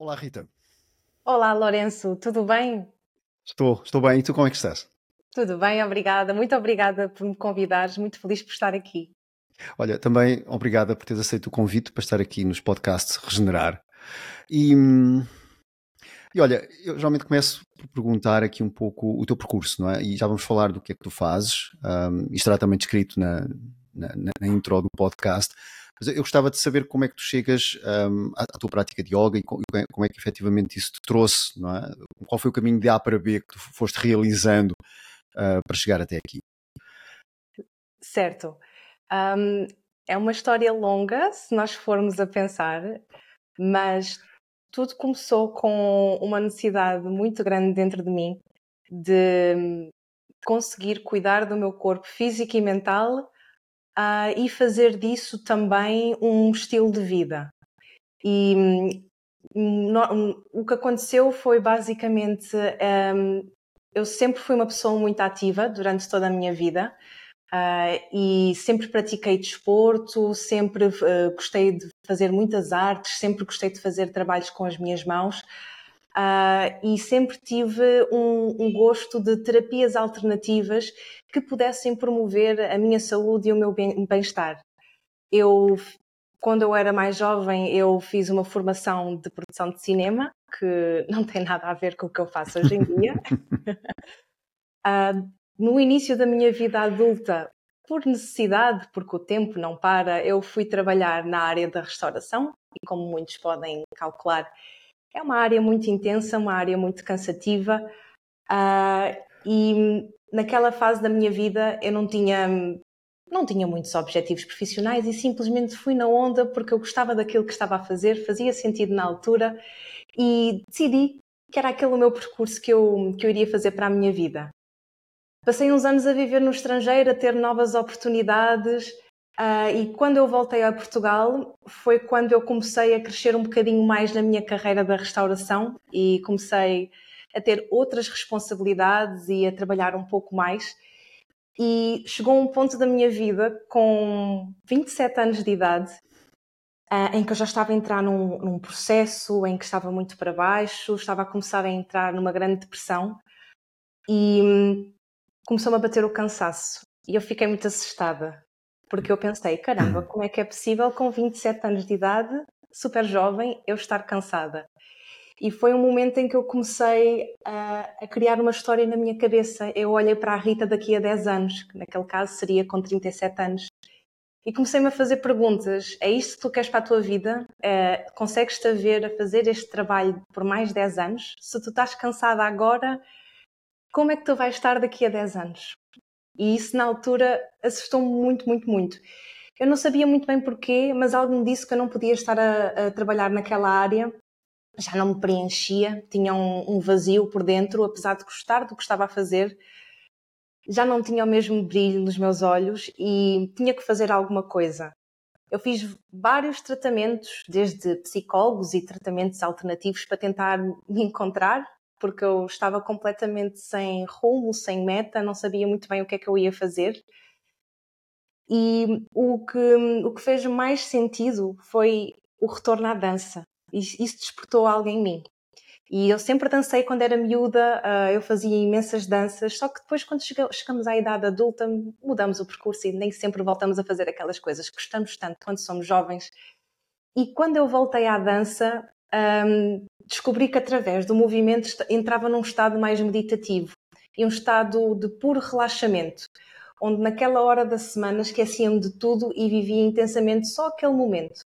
Olá, Rita. Olá, Lourenço, tudo bem? Estou, estou bem. E tu como é que estás? Tudo bem, obrigada. Muito obrigada por me convidares. Muito feliz por estar aqui. Olha, também obrigada por teres aceito o convite para estar aqui nos podcasts Regenerar. E, e olha, eu geralmente começo por perguntar aqui um pouco o teu percurso, não é? E já vamos falar do que é que tu fazes. Um, isto estará também descrito na, na, na intro do podcast. Mas eu gostava de saber como é que tu chegas um, à, tua prática de yoga e como é que efetivamente isso te trouxe, não é? Qual foi o caminho de A para B que tu foste realizando uh, para chegar até aqui? Certo. Um, é uma história longa, se nós formos a pensar, mas tudo começou com uma necessidade muito grande dentro de mim de conseguir cuidar do meu corpo físico e mental uh, e fazer disso também um estilo de vida. E um, no, um, o que aconteceu foi basicamente um, eu sempre fui uma pessoa muito ativa durante toda a minha vida. Uh, e sempre pratiquei desporto, sempre uh, gostei de fazer muitas artes, sempre gostei de fazer trabalhos com as minhas mãos uh, e sempre tive um, um, gosto de terapias alternativas que pudessem promover a minha saúde e o meu bem-estar. Eu, quando eu era mais jovem, eu fiz uma formação de produção de cinema, que não tem nada a ver com o que eu faço hoje em dia. uh, no início da minha vida adulta, por necessidade, porque o tempo não para, eu fui trabalhar na área da restauração e, como muitos podem calcular, é uma área muito intensa, uma área muito cansativa. Uh, e naquela fase da minha vida eu não tinha não tinha muitos objetivos profissionais e simplesmente fui na onda porque eu gostava daquilo que estava a fazer, fazia sentido na altura e decidi que era aquele o meu percurso que eu, que eu iria fazer para a minha vida. Passei uns anos a viver no estrangeiro, a ter novas oportunidades uh, e quando eu voltei a Portugal foi quando eu comecei a crescer um bocadinho mais na minha carreira da restauração e comecei a ter outras responsabilidades e a trabalhar um pouco mais. E chegou um ponto da minha vida, com 27 anos de idade, uh, em que eu já estava a entrar num, num, processo em que estava muito para baixo, estava a começar a entrar numa grande depressão e hum, começou-me a bater o cansaço. E eu fiquei muito assustada, porque eu pensei: caramba, como é que é possível com 27 anos de idade, super jovem, eu estar cansada? E foi um momento em que eu comecei a, a, criar uma história na minha cabeça. Eu olhei para a Rita daqui a 10 anos, que naquele caso seria com 37 anos, e comecei-me a fazer perguntas. É isto que tu queres para a tua vida? É, Consegues-te a ver a fazer este trabalho por mais 10 anos? Se tu estás cansada agora, como é que tu vais estar daqui a 10 anos? E isso na altura assustou-me muito, muito, muito. Eu não sabia muito bem porquê, mas algo me disse que eu não podia estar a, a trabalhar naquela área já não me preenchia, tinha um, um, vazio por dentro, apesar de gostar do que estava a fazer, já não tinha o mesmo brilho nos meus olhos e tinha que fazer alguma coisa. Eu fiz vários tratamentos, desde psicólogos e tratamentos alternativos, para tentar me encontrar, porque eu estava completamente sem rumo, sem meta, não sabia muito bem o que é que eu ia fazer. E o que, o que fez mais sentido foi o retorno à dança. Isso despertou algo em mim. E eu sempre dancei quando era miúda, uh, eu fazia imensas danças, só que depois, quando chegamos à idade adulta, mudamos o percurso e nem sempre voltamos a fazer aquelas coisas que gostamos tanto quando somos jovens. E quando eu voltei à dança, um, descobri que através do movimento entrava num estado mais meditativo e um estado de puro relaxamento, onde naquela hora da semana esquecia-me de tudo e vivia intensamente só aquele momento.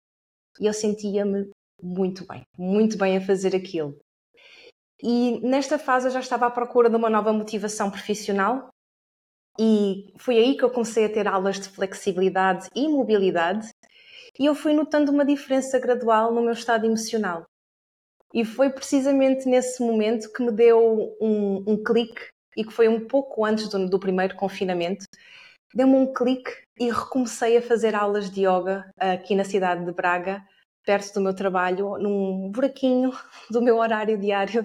E eu sentia-me muito bem, muito bem a fazer aquilo. E nesta fase eu já estava à procura de uma nova motivação profissional e foi aí que eu comecei a ter aulas de flexibilidade e mobilidade e eu fui notando uma diferença gradual no meu estado emocional. E foi precisamente nesse momento que me deu um, um clique e que foi um pouco antes do, do primeiro confinamento, deu-me um clique e recomecei a fazer aulas de yoga aqui na cidade de Braga perto do meu trabalho, num buraquinho do meu horário diário.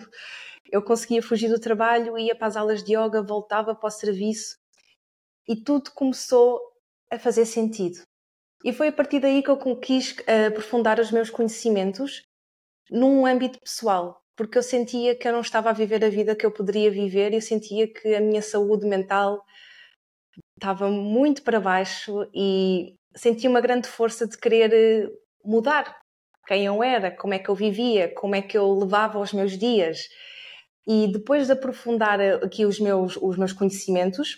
Eu conseguia fugir do trabalho, ia para as aulas de yoga, voltava para o serviço e tudo começou a fazer sentido. E foi a partir daí que eu quis uh, aprofundar os meus conhecimentos num âmbito pessoal, porque eu sentia que eu não estava a viver a vida que eu poderia viver e eu sentia que a minha saúde mental estava muito para baixo e sentia uma grande força de querer eh, mudar quem eu era, como é que eu vivia, como é que eu levava os meus dias. E depois de aprofundar aqui os meus, os meus conhecimentos,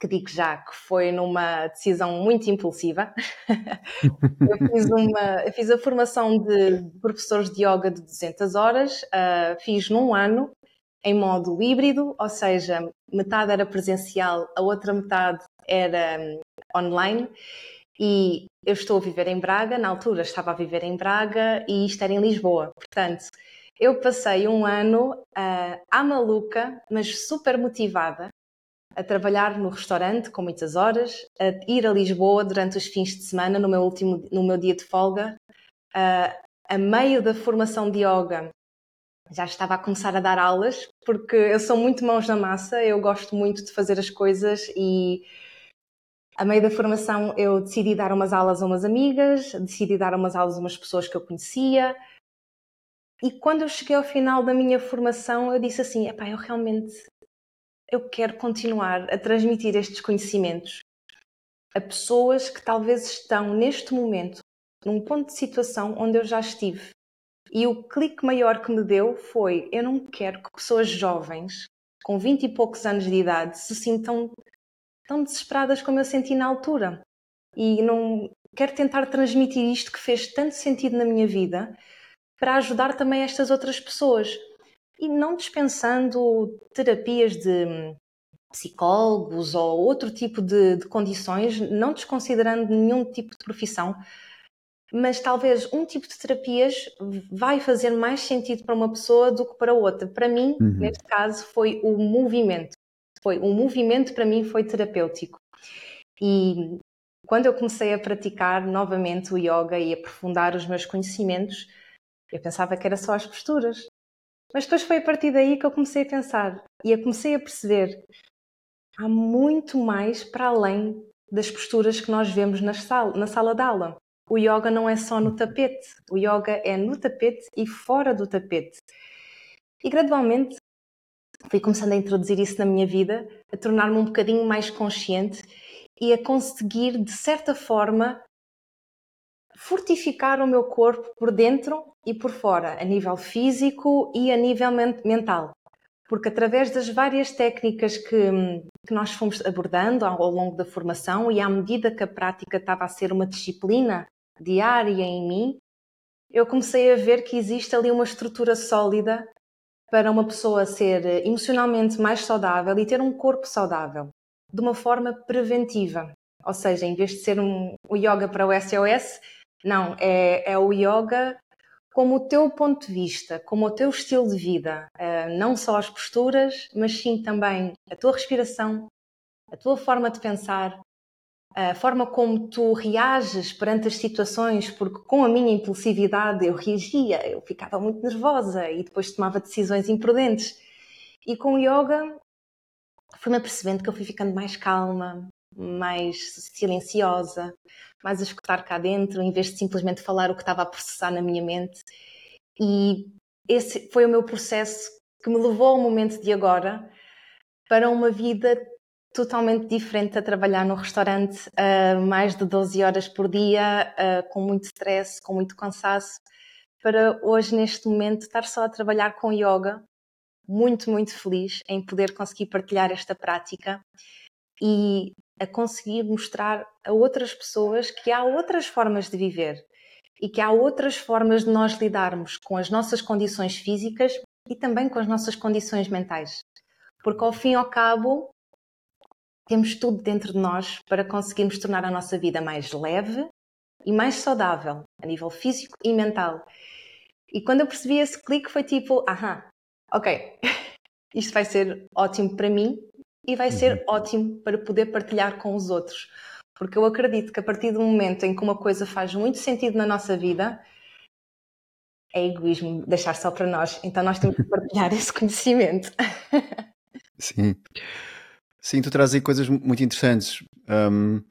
que digo já que foi numa decisão muito impulsiva. eu, fiz uma, eu fiz a formação de professores de yoga de 200 horas, uh, fiz num ano, em modo híbrido, ou seja, metade era presencial, a outra metade era um, online. E eu estou a viver em Braga, na altura estava a viver em Braga e isto era em Lisboa. Portanto, eu passei um ano uh, à maluca, mas super motivada, a trabalhar no restaurante com muitas horas, a ir a Lisboa durante os fins de semana, no meu último, no meu dia de folga, uh, a meio da formação de yoga. Já estava a começar a dar aulas, porque eu sou muito mãos na massa, eu gosto muito de fazer as coisas e a meio da formação eu decidi dar umas aulas a umas amigas, decidi dar umas aulas a umas pessoas que eu conhecia. E quando eu cheguei ao final da minha formação, eu disse assim: epá, eu realmente eu quero continuar a transmitir estes conhecimentos a pessoas que talvez estão neste momento num ponto de situação onde eu já estive. E o clique maior que me deu foi: eu não quero que pessoas jovens, com 20 e poucos anos de idade, se sintam tão desesperadas como eu senti na altura. E não quero tentar transmitir isto que fez tanto sentido na minha vida para ajudar também estas outras pessoas e não dispensando terapias de psicólogos ou outro tipo de, de, condições, não desconsiderando nenhum tipo de profissão, mas talvez um tipo de terapias vai fazer mais sentido para uma pessoa do que para outra. Para mim, uhum. neste caso, foi o movimento. Foi o movimento para mim foi terapêutico. E quando eu comecei a praticar novamente o yoga e aprofundar os meus conhecimentos, eu pensava que era só as posturas. Mas depois foi a partir daí que eu comecei a pensar e eu comecei a perceber há muito mais para além das posturas que nós vemos na sala, na sala de aula. O yoga não é só no tapete, o yoga é no tapete e fora do tapete. E gradualmente fui começando a introduzir isso na minha vida, a tornar-me um bocadinho mais consciente e a conseguir, de certa forma, fortificar o meu corpo por dentro e por fora, a nível físico e a nível mental. Porque através das várias técnicas que, que nós fomos abordando ao, ao longo da formação e à medida que a prática estava a ser uma disciplina diária em mim, eu comecei a ver que existe ali uma estrutura sólida para uma pessoa ser emocionalmente mais saudável e ter um corpo saudável, de uma forma preventiva. Ou seja, em vez de ser um, o yoga para o SOS, não, é, é o yoga como o teu ponto de vista, como o teu estilo de vida, uh, não só as posturas, mas sim também a tua respiração, a tua forma de pensar, a forma como tu reages perante as situações, porque com a minha impulsividade eu reagia, eu ficava muito nervosa e depois tomava decisões imprudentes. E com o yoga fui-me apercebendo que eu fui ficando mais calma, mais silenciosa, mais a escutar cá dentro, em vez de simplesmente falar o que estava a processar na minha mente. E esse foi o meu processo que me levou ao momento de agora para uma vida totalmente diferente a trabalhar no restaurante uh, mais de 12 horas por dia, uh, com muito stress, com muito cansaço, para hoje, neste momento, estar só a trabalhar com yoga, muito, muito feliz em poder conseguir partilhar esta prática e a conseguir mostrar a outras pessoas que há outras formas de viver e que há outras formas de nós lidarmos com as nossas condições físicas e também com as nossas condições mentais. Porque ao fim e ao cabo, temos tudo dentro de nós para conseguirmos tornar a nossa vida mais leve e mais saudável, a nível físico e mental. E quando eu percebi esse clique, foi tipo: aham, ok, isto vai ser ótimo para mim e vai ser uhum. ótimo para poder partilhar com os outros. Porque eu acredito que a partir do momento em que uma coisa faz muito sentido na nossa vida, é egoísmo deixar só para nós. Então nós temos que partilhar esse conhecimento. Sim. Sim, tu trazes aí coisas muito interessantes. Um,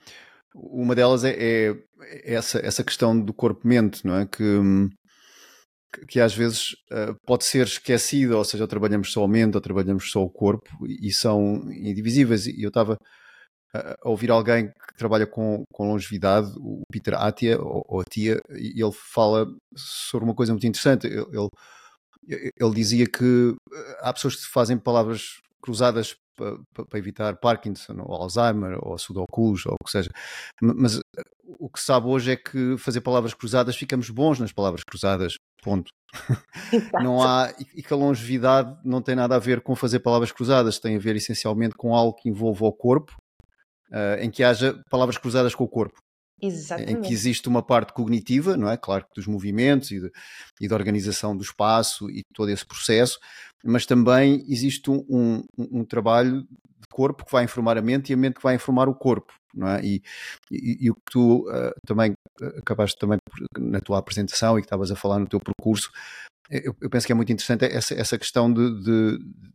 uma delas é, é, essa, essa questão do corpo-mente, não é? Que, que às vezes uh, pode ser esquecido, ou seja, ou trabalhamos só a mente, ou trabalhamos só o corpo, e são indivisíveis. E eu estava a ouvir alguém que trabalha com, com longevidade, o Peter Atia, ou, ou Atia, e ele fala sobre uma coisa muito interessante. Ele, ele, ele dizia que há pessoas que fazem palavras cruzadas para, evitar Parkinson ou Alzheimer ou Sudokus ou o que seja. Mas eh, o que se sabe hoje é que fazer palavras cruzadas ficamos bons nas palavras cruzadas, ponto. não há, e que a longevidade não tem nada a ver com fazer palavras cruzadas, tem a ver essencialmente com algo que envolva o corpo, uh, em que haja palavras cruzadas com o corpo. Exatamente. Em que existe uma parte cognitiva, não é? Claro, dos movimentos e, de, e da organização do espaço e todo esse processo, mas também existe um, um, um, trabalho de corpo que vai informar a mente e a mente que vai informar o corpo, não é? E, e, e o que tu uh, também acabaste também na tua apresentação e que estavas a falar no teu percurso, eu, eu penso que é muito interessante essa, essa questão de, de, de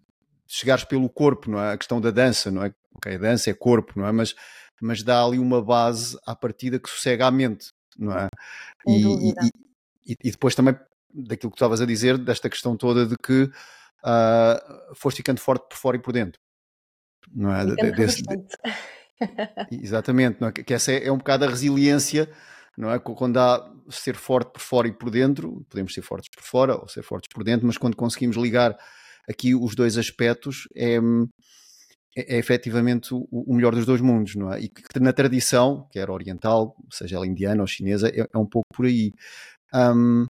chegares pelo corpo, não é? A questão da dança, não é? Ok, a dança é corpo, não é? Mas mas dá ali uma base à partida que sossega a mente, não é? E, e, e, depois também daquilo que tu estavas a dizer, desta questão toda de que uh, foste ficando forte por fora e por dentro, não é? Desse, de, exatamente, não é? que essa é, é um bocado a resiliência não é? Quando há ser forte por fora e por dentro, podemos ser fortes por fora ou ser fortes por dentro, mas quando conseguimos ligar aqui os dois aspectos, é, é, é efetivamente o, o, melhor dos dois mundos, não é? E que na tradição, quer oriental, seja ela indiana ou chinesa, é, é um pouco por aí. Um,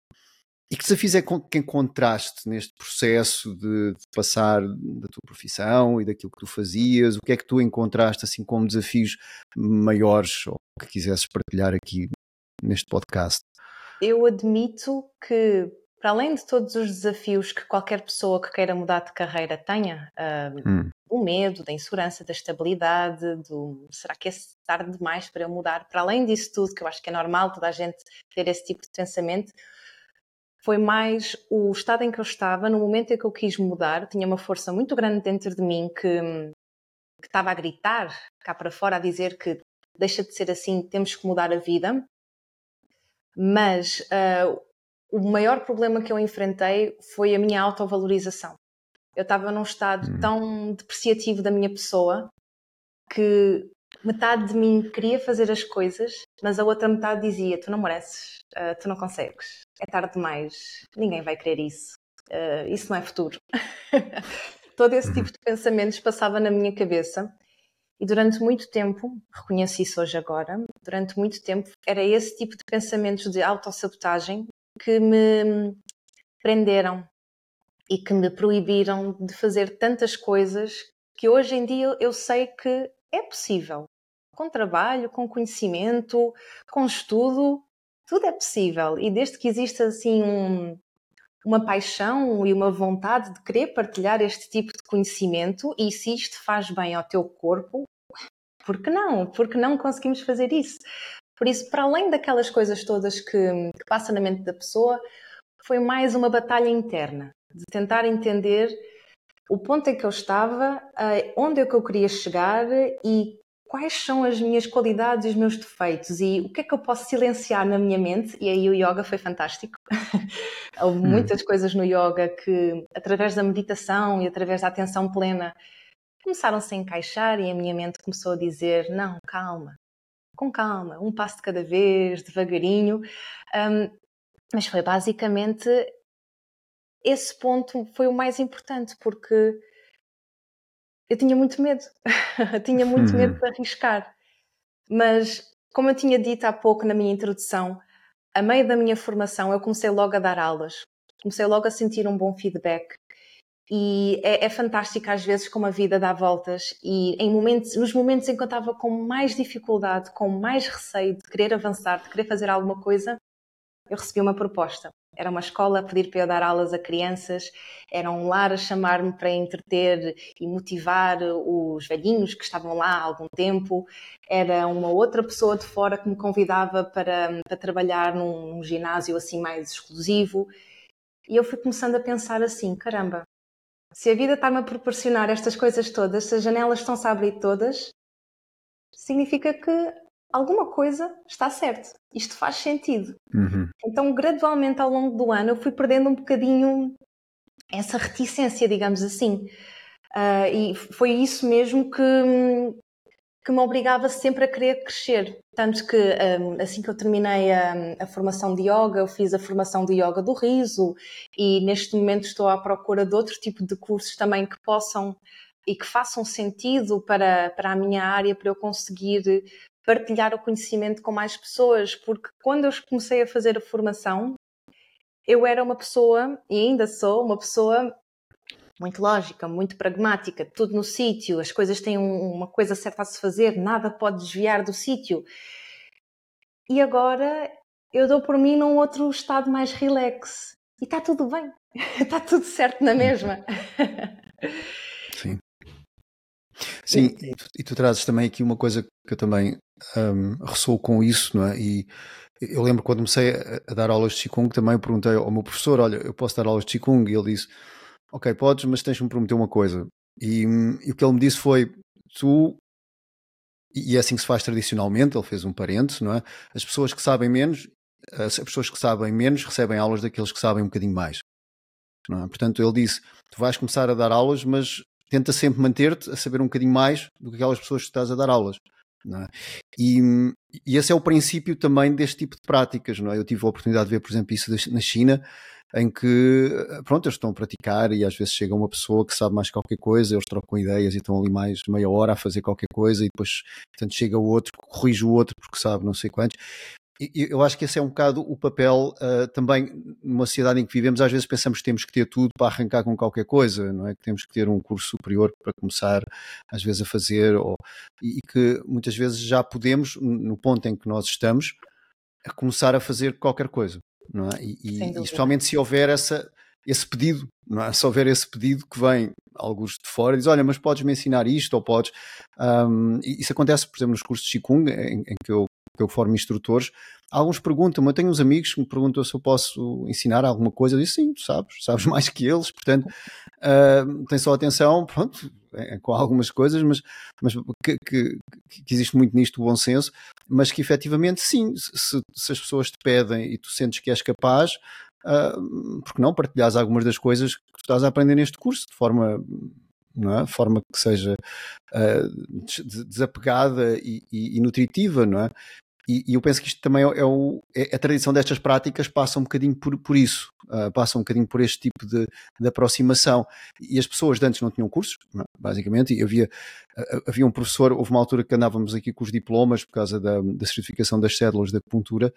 e que desafios é que encontraste neste processo de, de, passar da tua profissão e daquilo que tu fazias? O que é que tu encontraste assim como desafios maiores ou que quisesses partilhar aqui neste podcast? Eu admito que para além de todos os desafios que qualquer pessoa que queira mudar de carreira tenha, uh, hum. Do medo, da insegurança, da estabilidade, do será que é tarde demais para eu mudar? Para além disso tudo, que eu acho que é normal toda a gente ter esse tipo de pensamento, foi mais o estado em que eu estava, no momento em que eu quis mudar, tinha uma força muito grande dentro de mim que, que estava a gritar cá para fora, a dizer que deixa de ser assim, temos que mudar a vida. Mas uh, o maior problema que eu enfrentei foi a minha autovalorização. Eu estava num estado hum. tão depreciativo da minha pessoa que metade de mim queria fazer as coisas, mas a outra metade dizia: Tu não mereces, uh, tu não consegues, é tarde demais, ninguém vai querer isso, uh, isso não é futuro. Todo esse tipo de pensamentos passava na minha cabeça e durante muito tempo, reconheço isso hoje agora, durante muito tempo era esse tipo de pensamentos de autossabotagem que me prenderam e que me proibiram de fazer tantas coisas que hoje em dia eu sei que é possível. Com trabalho, com conhecimento, com estudo, tudo é possível. E desde que exista assim um, uma paixão e uma vontade de querer partilhar este tipo de conhecimento, e se isto faz bem ao teu corpo, por que não? Por que não conseguimos fazer isso? Por isso, para além daquelas coisas todas que, que passa na mente da pessoa, foi mais uma batalha interna de tentar entender o ponto em que eu estava, onde é que eu queria chegar e quais são as minhas qualidades e os meus defeitos e o que é que eu posso silenciar na minha mente. E aí o yoga foi fantástico. Houve hum. muitas coisas no yoga que, através da meditação e através da atenção plena, começaram-se a encaixar e a minha mente começou a dizer: Não, calma, com calma, um passo de cada vez, devagarinho. Um, mas foi basicamente esse ponto foi o mais importante porque eu tinha muito medo, tinha muito medo de arriscar. Mas, como eu tinha dito há pouco na minha introdução, a meio da minha formação eu comecei logo a dar aulas, comecei logo a sentir um bom feedback. E é, é fantástico às vezes como a vida dá voltas. E em momentos, nos momentos em que eu estava com mais dificuldade, com mais receio de querer avançar, de querer fazer alguma coisa, eu recebi uma proposta. Era uma escola a pedir para eu dar aulas a crianças, era um lar a chamar-me para entreter e motivar os velhinhos que estavam lá há algum tempo, era uma outra pessoa de fora que me convidava para, para trabalhar num, num ginásio assim mais exclusivo. E eu fui começando a pensar assim: caramba, se a vida está-me a proporcionar estas coisas todas, se as janelas estão-se a abrir todas, significa que alguma coisa está certo, isto faz sentido. Uhum. Então, gradualmente ao longo do ano, eu fui perdendo um bocadinho essa reticência, digamos assim. Uh, e foi isso mesmo que, que me obrigava sempre a querer crescer. Tanto que um, assim que eu terminei a, a, formação de yoga, eu fiz a formação de yoga do riso e neste momento estou à procura de outro tipo de cursos também que possam e que façam sentido para, para a minha área, para eu conseguir partilhar o conhecimento com mais pessoas, porque quando eu comecei a fazer a formação, eu era uma pessoa, e ainda sou, uma pessoa muito lógica, muito pragmática, tudo no sítio, as coisas têm um, uma coisa certa a se fazer, nada pode desviar do sítio. E agora eu dou por mim num outro estado mais relax. E está tudo bem, está tudo certo na mesma. Sim. E tu, e tu, trazes também aqui uma coisa que eu também um, ressoo com isso, não é? E eu lembro quando comecei a, dar aulas de Qigong, também perguntei ao meu professor: Olha, eu posso dar aulas de Qigong? E ele disse: Ok, podes, mas tens de me prometer uma coisa. E, e o que ele me disse foi: Tu, e é assim que se faz tradicionalmente, ele fez um parente, não é? As pessoas que sabem menos, as pessoas que sabem menos recebem aulas daqueles que sabem um bocadinho mais. É? Portanto, ele disse: Tu vais começar a dar aulas, mas tenta sempre manter-te a saber um bocadinho mais do que aquelas pessoas que estás a dar aulas. É? E, e, esse é o princípio também deste tipo de práticas. É? Eu tive a oportunidade de ver, por exemplo, isso na China, em que, pronto, eles estão a praticar e às vezes chega uma pessoa que sabe mais qualquer coisa, eles trocam ideias e estão ali mais meia hora a fazer qualquer coisa e depois, portanto, chega o outro, corrige o outro porque sabe não sei quantos eu acho que esse é um bocado o papel uh, também numa sociedade em que vivemos. Às vezes pensamos que temos que ter tudo para arrancar com qualquer coisa, não é? Que temos que ter um curso superior para começar, às vezes, a fazer, ou, e, e que muitas vezes já podemos, no ponto em que nós estamos, a começar a fazer qualquer coisa, não é? E, e, e especialmente se houver essa, esse pedido, não é? Se houver esse pedido que vem alguns de fora e diz, olha, mas podes me ensinar isto ou podes. Um, isso acontece, por exemplo, nos cursos de Qigong, em, em que eu que eu formo instrutores, alguns perguntam-me, eu tenho uns amigos que me perguntam se eu posso ensinar alguma coisa, eu disse sim, tu sabes, sabes mais que eles, portanto, uh, tem só atenção, pronto, é, com algumas coisas, mas, mas que, que, que, existe muito nisto o bom senso, mas que efetivamente sim, se, se as pessoas te pedem e tu sentes que és capaz, uh, porque não partilhas algumas das coisas que tu estás a aprender neste curso de forma não é? forma que seja uh, desapegada e, e, e, nutritiva, não é? E, e, eu penso que isto também é, é, o, é, a tradição destas práticas passa um bocadinho por, por isso, uh, passa um bocadinho por este tipo de, de aproximação. E as pessoas de antes não tinham cursos, não, é? basicamente, e havia, uh, havia um professor, houve uma altura que andávamos aqui com os diplomas por causa da, da certificação das células de acupuntura,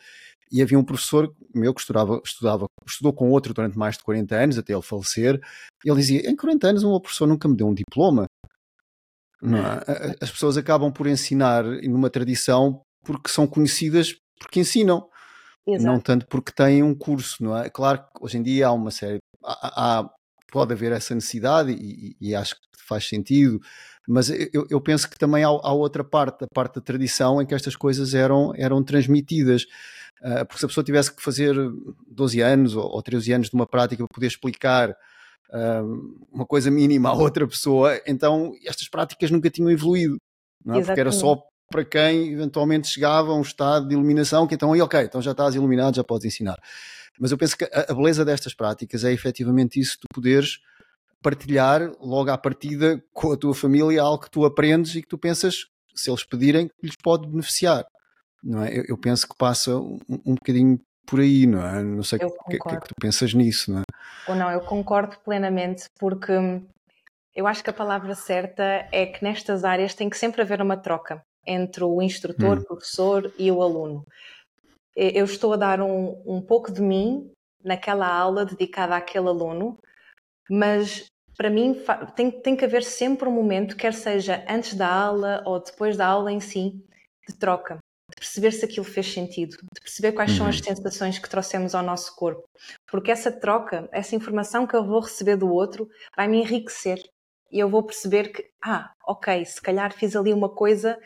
e havia um professor meu que estudava, estudava, estudou com outro durante mais de 40 anos, até ele falecer, ele dizia, em 40 anos uma professor nunca me deu um diploma. É? As pessoas acabam por ensinar numa tradição porque são conhecidas porque ensinam. Exato. Não tanto porque têm um curso, não é? Claro que hoje em dia há uma série, há, há pode haver essa necessidade e, e, acho que faz sentido, mas eu, eu penso que também há, há, outra parte, a parte da tradição em que estas coisas eram, eram transmitidas. Uh, porque se a pessoa tivesse que fazer 12 anos ou, ou 13 anos de uma prática para poder explicar uh, uma coisa mínima a outra pessoa, então estas práticas nunca tinham evoluído. Não é? Porque era só para quem eventualmente chegava a um estado de iluminação, que então, aí, ok, então já estás iluminado, já podes ensinar. Mas eu penso que a, a beleza destas práticas é efetivamente isso, tu poderes partilhar logo à partida com a tua família algo que tu aprendes e que tu pensas, se eles pedirem, que lhes pode beneficiar. Não é? eu, eu penso que passa um, um bocadinho por aí, não é? Não sei o que, que, é que tu pensas nisso, não é? Ou não, eu concordo plenamente, porque eu acho que a palavra certa é que nestas áreas tem que sempre haver uma troca entre o instrutor, hum. professor e o aluno. Eu estou a dar um, um pouco de mim naquela aula dedicada àquele aluno, mas para mim tem, tem que haver sempre um momento, quer seja antes da aula ou depois da aula em si, de troca, de perceber se aquilo fez sentido, de perceber quais uhum. são as uhum. sensações que trouxemos ao nosso corpo. Porque essa troca, essa informação que eu vou receber do outro, vai me enriquecer. E eu vou perceber que, ah, ok, se calhar fiz ali uma coisa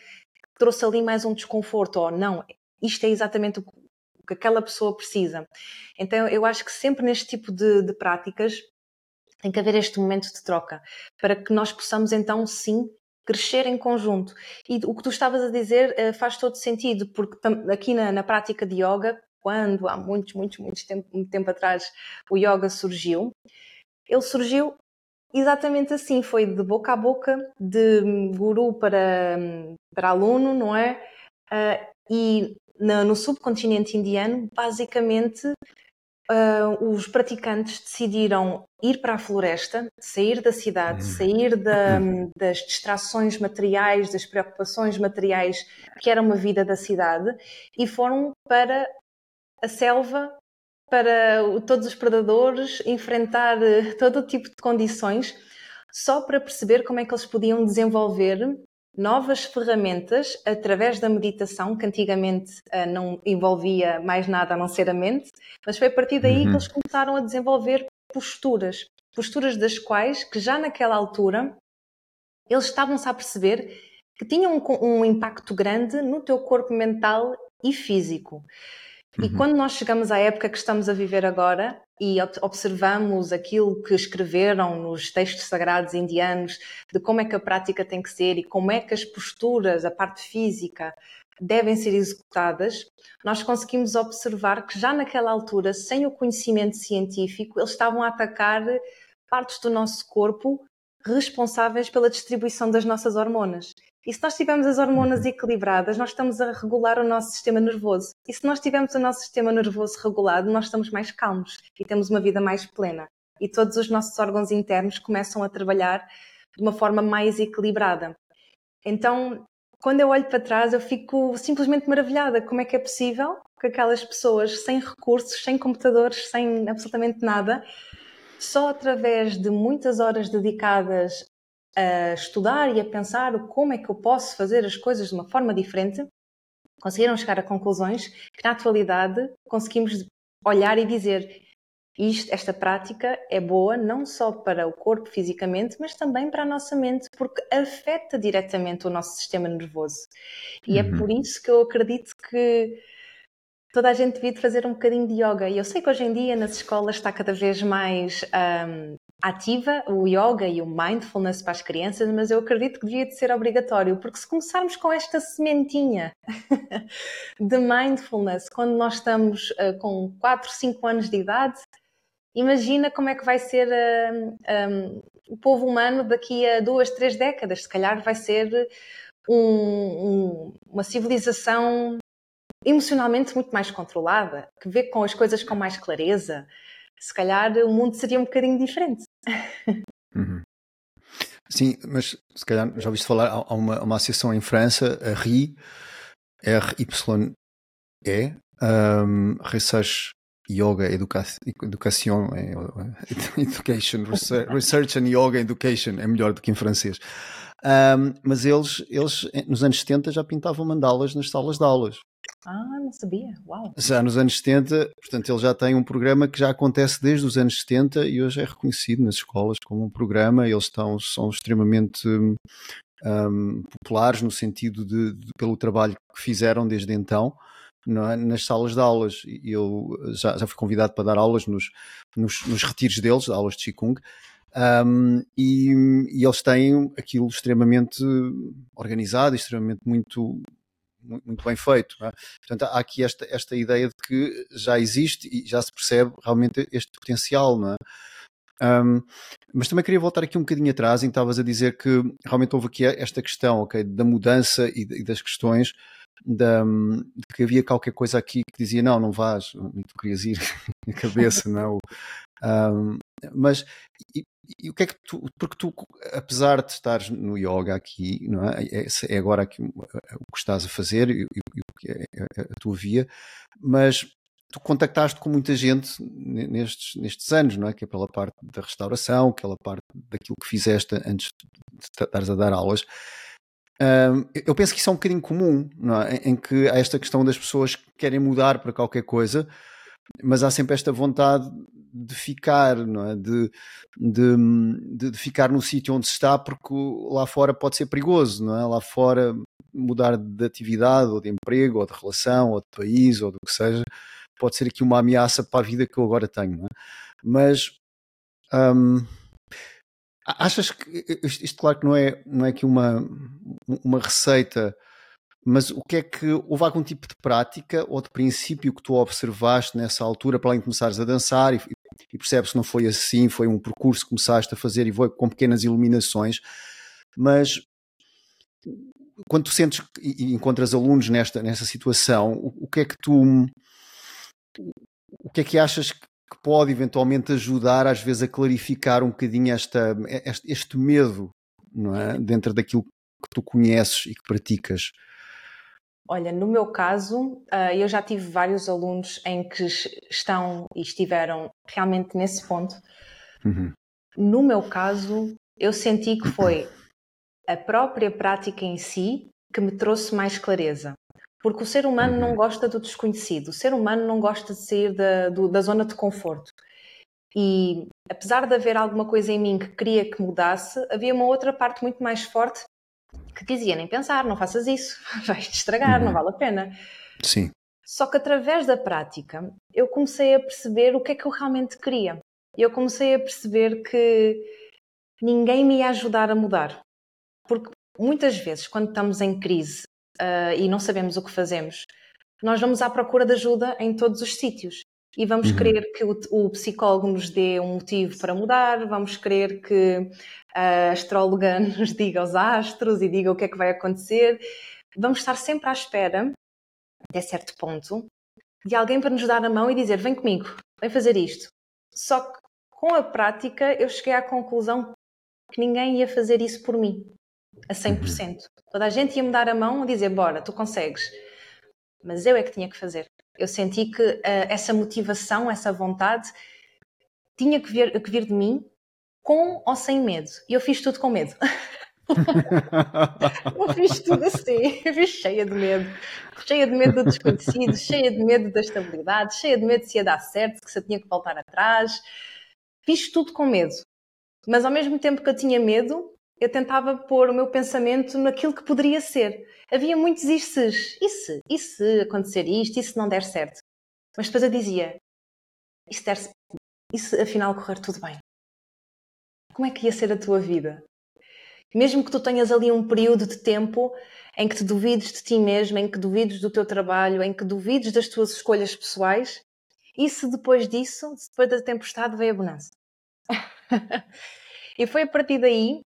trouxe ali mais um desconforto, ou não, isto é exatamente o que aquela pessoa precisa. Então eu acho que sempre neste tipo de, de práticas tem que haver este momento de troca, para que nós possamos então sim crescer em conjunto. E o que tu estavas a dizer uh, faz todo sentido, porque aqui na, na, prática de yoga, quando há muitos, muitos, muitos tempo, muito tempo atrás o yoga surgiu, ele surgiu exatamente assim, foi de boca a boca, de guru para, para aluno, não é? Uh, e no, no subcontinente indiano, basicamente uh, os praticantes decidiram ir para a floresta, sair da cidade, hum. sair da, das distrações materiais, das preocupações materiais que era uma vida da cidade e foram para a selva, para todos os predadores, enfrentar eh, todo o tipo de condições, só para perceber como é que eles podiam desenvolver novas ferramentas através da meditação, que antigamente uh, não envolvia mais nada a não ser a mente, mas foi a partir daí uhum. que eles começaram a desenvolver posturas, posturas das quais, que já naquela altura, eles estavam-se a perceber que tinham um, um impacto grande no teu corpo mental e físico. Uhum. E quando nós chegamos à época que estamos a viver agora e observamos aquilo que escreveram nos textos sagrados indianos de como é que a prática tem que ser e como é que as posturas, a parte física, devem ser executadas, nós conseguimos observar que já naquela altura, sem o conhecimento científico, eles estavam a atacar partes do nosso corpo responsáveis pela distribuição das nossas hormonas. E se nós tivermos as hormonas uhum. equilibradas, nós estamos a regular o nosso sistema nervoso. E se nós tivermos o nosso sistema nervoso regulado, nós estamos mais calmos e temos uma vida mais plena. E todos os nossos órgãos internos começam a trabalhar de uma forma mais equilibrada. Então, quando eu olho para trás, eu fico simplesmente maravilhada. Como é que é possível que aquelas pessoas sem recursos, sem computadores, sem absolutamente nada, só através de muitas horas dedicadas a estudar e a pensar como é que eu posso fazer as coisas de uma forma diferente, conseguiram chegar a conclusões que na atualidade conseguimos olhar e dizer isto, esta prática é boa não só para o corpo fisicamente, mas também para a nossa mente, porque afeta diretamente o nosso sistema nervoso. E é uhum. é por isso que eu acredito que toda a gente devia fazer um bocadinho de yoga. E eu sei que hoje em dia nas escolas está cada vez mais um, ativa o yoga e o mindfulness para as crianças, mas eu acredito que devia de ser obrigatório, porque se começarmos com esta sementinha de mindfulness quando nós estamos uh, com 4, 5 anos de idade, imagina como é que vai ser uh, um, o povo humano daqui a duas, três décadas. Se calhar vai ser um, um, uma civilização emocionalmente muito mais controlada, que vê com as coisas com mais clareza, se calhar o mundo seria um bocadinho diferente. Uhum. Sim, mas se calhar já ouviste falar, há uma, uma associação em França, a RI, R-Y-E, um, Research Yoga Education, é, Education, Research and Yoga Education, é melhor do que em francês. Um, mas eles, eles, nos anos 70, já pintavam mandalas nas salas de aulas. Ah, não sabia. Uau. Já nos anos 70, portanto, ele já tem um programa que já acontece desde os anos 70 e hoje é reconhecido nas escolas como um programa. Eles estão, são extremamente um, populares no sentido de, de, pelo trabalho que fizeram desde então. É? nas salas de aulas. Eu já, já fui convidado para dar aulas nos, nos, nos retiros deles, aulas de Qigong, um, e, e, eles têm aquilo extremamente organizado, extremamente muito muito bem feito. É? Portanto, há aqui esta, esta ideia de que já existe e já se percebe realmente este potencial, não é? Um, mas também queria voltar aqui um bocadinho atrás, em estavas a dizer que realmente houve aqui esta questão okay, da mudança e, e das questões da, de que havia qualquer coisa aqui que dizia não, não vais, tu querias ir na cabeça, não. Um, mas e, o que é que tu, porque tu, apesar de estares no yoga aqui, não é? É, é agora aqui o que estás a fazer e, o que é, é a tua via, mas tu contactaste com muita gente nestes, nestes anos, não é? Que é pela parte da restauração, aquela parte daquilo que fizeste antes de estares a dar aulas. Um, eu penso que isso é um bocadinho comum, não é? em que há esta questão das pessoas que querem mudar para qualquer coisa, mas há sempre esta vontade de ficar, não é? de, de, de ficar no sítio onde se está, porque lá fora pode ser perigoso, não é? Lá fora mudar de atividade, ou de emprego, ou de relação, ou de país, ou do que seja, pode ser aqui uma ameaça para a vida que eu agora tenho, é? Mas hum, Achas que isto, isto, claro que não é, não é que uma, uma receita, mas o que é que houve algum tipo de prática ou de princípio que tu observaste nessa altura para além de começares a dançar e, e percebes que não foi assim, foi um percurso que começaste a fazer e foi com pequenas iluminações, mas quando tu sentes e encontras alunos nesta, nesta situação, o, o que é que tu o que é que achas que pode eventualmente ajudar às vezes a clarificar um bocadinho esta, este, este medo não é? dentro daquilo que tu conheces e que praticas? Olha, no meu caso, ah, eu já tive vários alunos em que estão e estiveram realmente nesse ponto. Uhum. No meu caso, eu senti que foi a própria prática em si que me trouxe mais clareza. Porque o ser humano não uhum. gosta do desconhecido, o ser humano não gosta de sair da, do, da zona de conforto. E apesar de haver alguma coisa em mim que queria que mudasse, havia uma outra parte muito mais forte que dizia: nem pensar, não faças isso, vais-te estragar, uhum. não vale a pena. Sim. Só que através da prática eu comecei a perceber o que é que eu realmente queria. Eu comecei a perceber que ninguém me ia ajudar a mudar. Porque muitas vezes, quando estamos em crise, uh, e não sabemos o que fazemos, nós vamos à procura de ajuda em todos os sítios. E vamos uhum. querer que o, o, psicólogo nos dê um motivo para mudar, vamos querer que a astróloga nos diga os astros e diga o que é que vai acontecer. Vamos estar sempre à espera, até certo ponto, de alguém para nos dar a mão e dizer: vem comigo, vem fazer isto. Só que com a prática eu cheguei à conclusão que ninguém ia fazer isso por mim a 100%. Uhum. Toda a gente ia me dar a mão e dizer: Bora, tu consegues. Mas eu é que tinha que fazer. Eu senti que uh, essa motivação, essa vontade, tinha que vir, que vir de mim com ou sem medo. E eu fiz tudo com medo. eu fiz tudo assim, eu fiz cheia de medo, cheia de medo do desconhecido, cheia de medo da estabilidade, cheia de medo se ia dar certo, que se eu tinha que voltar atrás. Fiz tudo com medo. Mas ao mesmo tempo que eu tinha medo, eu tentava pôr o meu pensamento naquilo que poderia ser. Havia muitos isses. E se? E se acontecer isto? E se não der certo? Mas depois eu dizia: e se, der, e se afinal correr tudo bem? Como é que ia ser a tua vida? Mesmo que tu tenhas ali um período de tempo em que te duvides de ti mesmo, em que duvides do teu trabalho, em que duvides das tuas escolhas pessoais, e se depois disso, depois da tempestade, veio a bonança? e foi a partir daí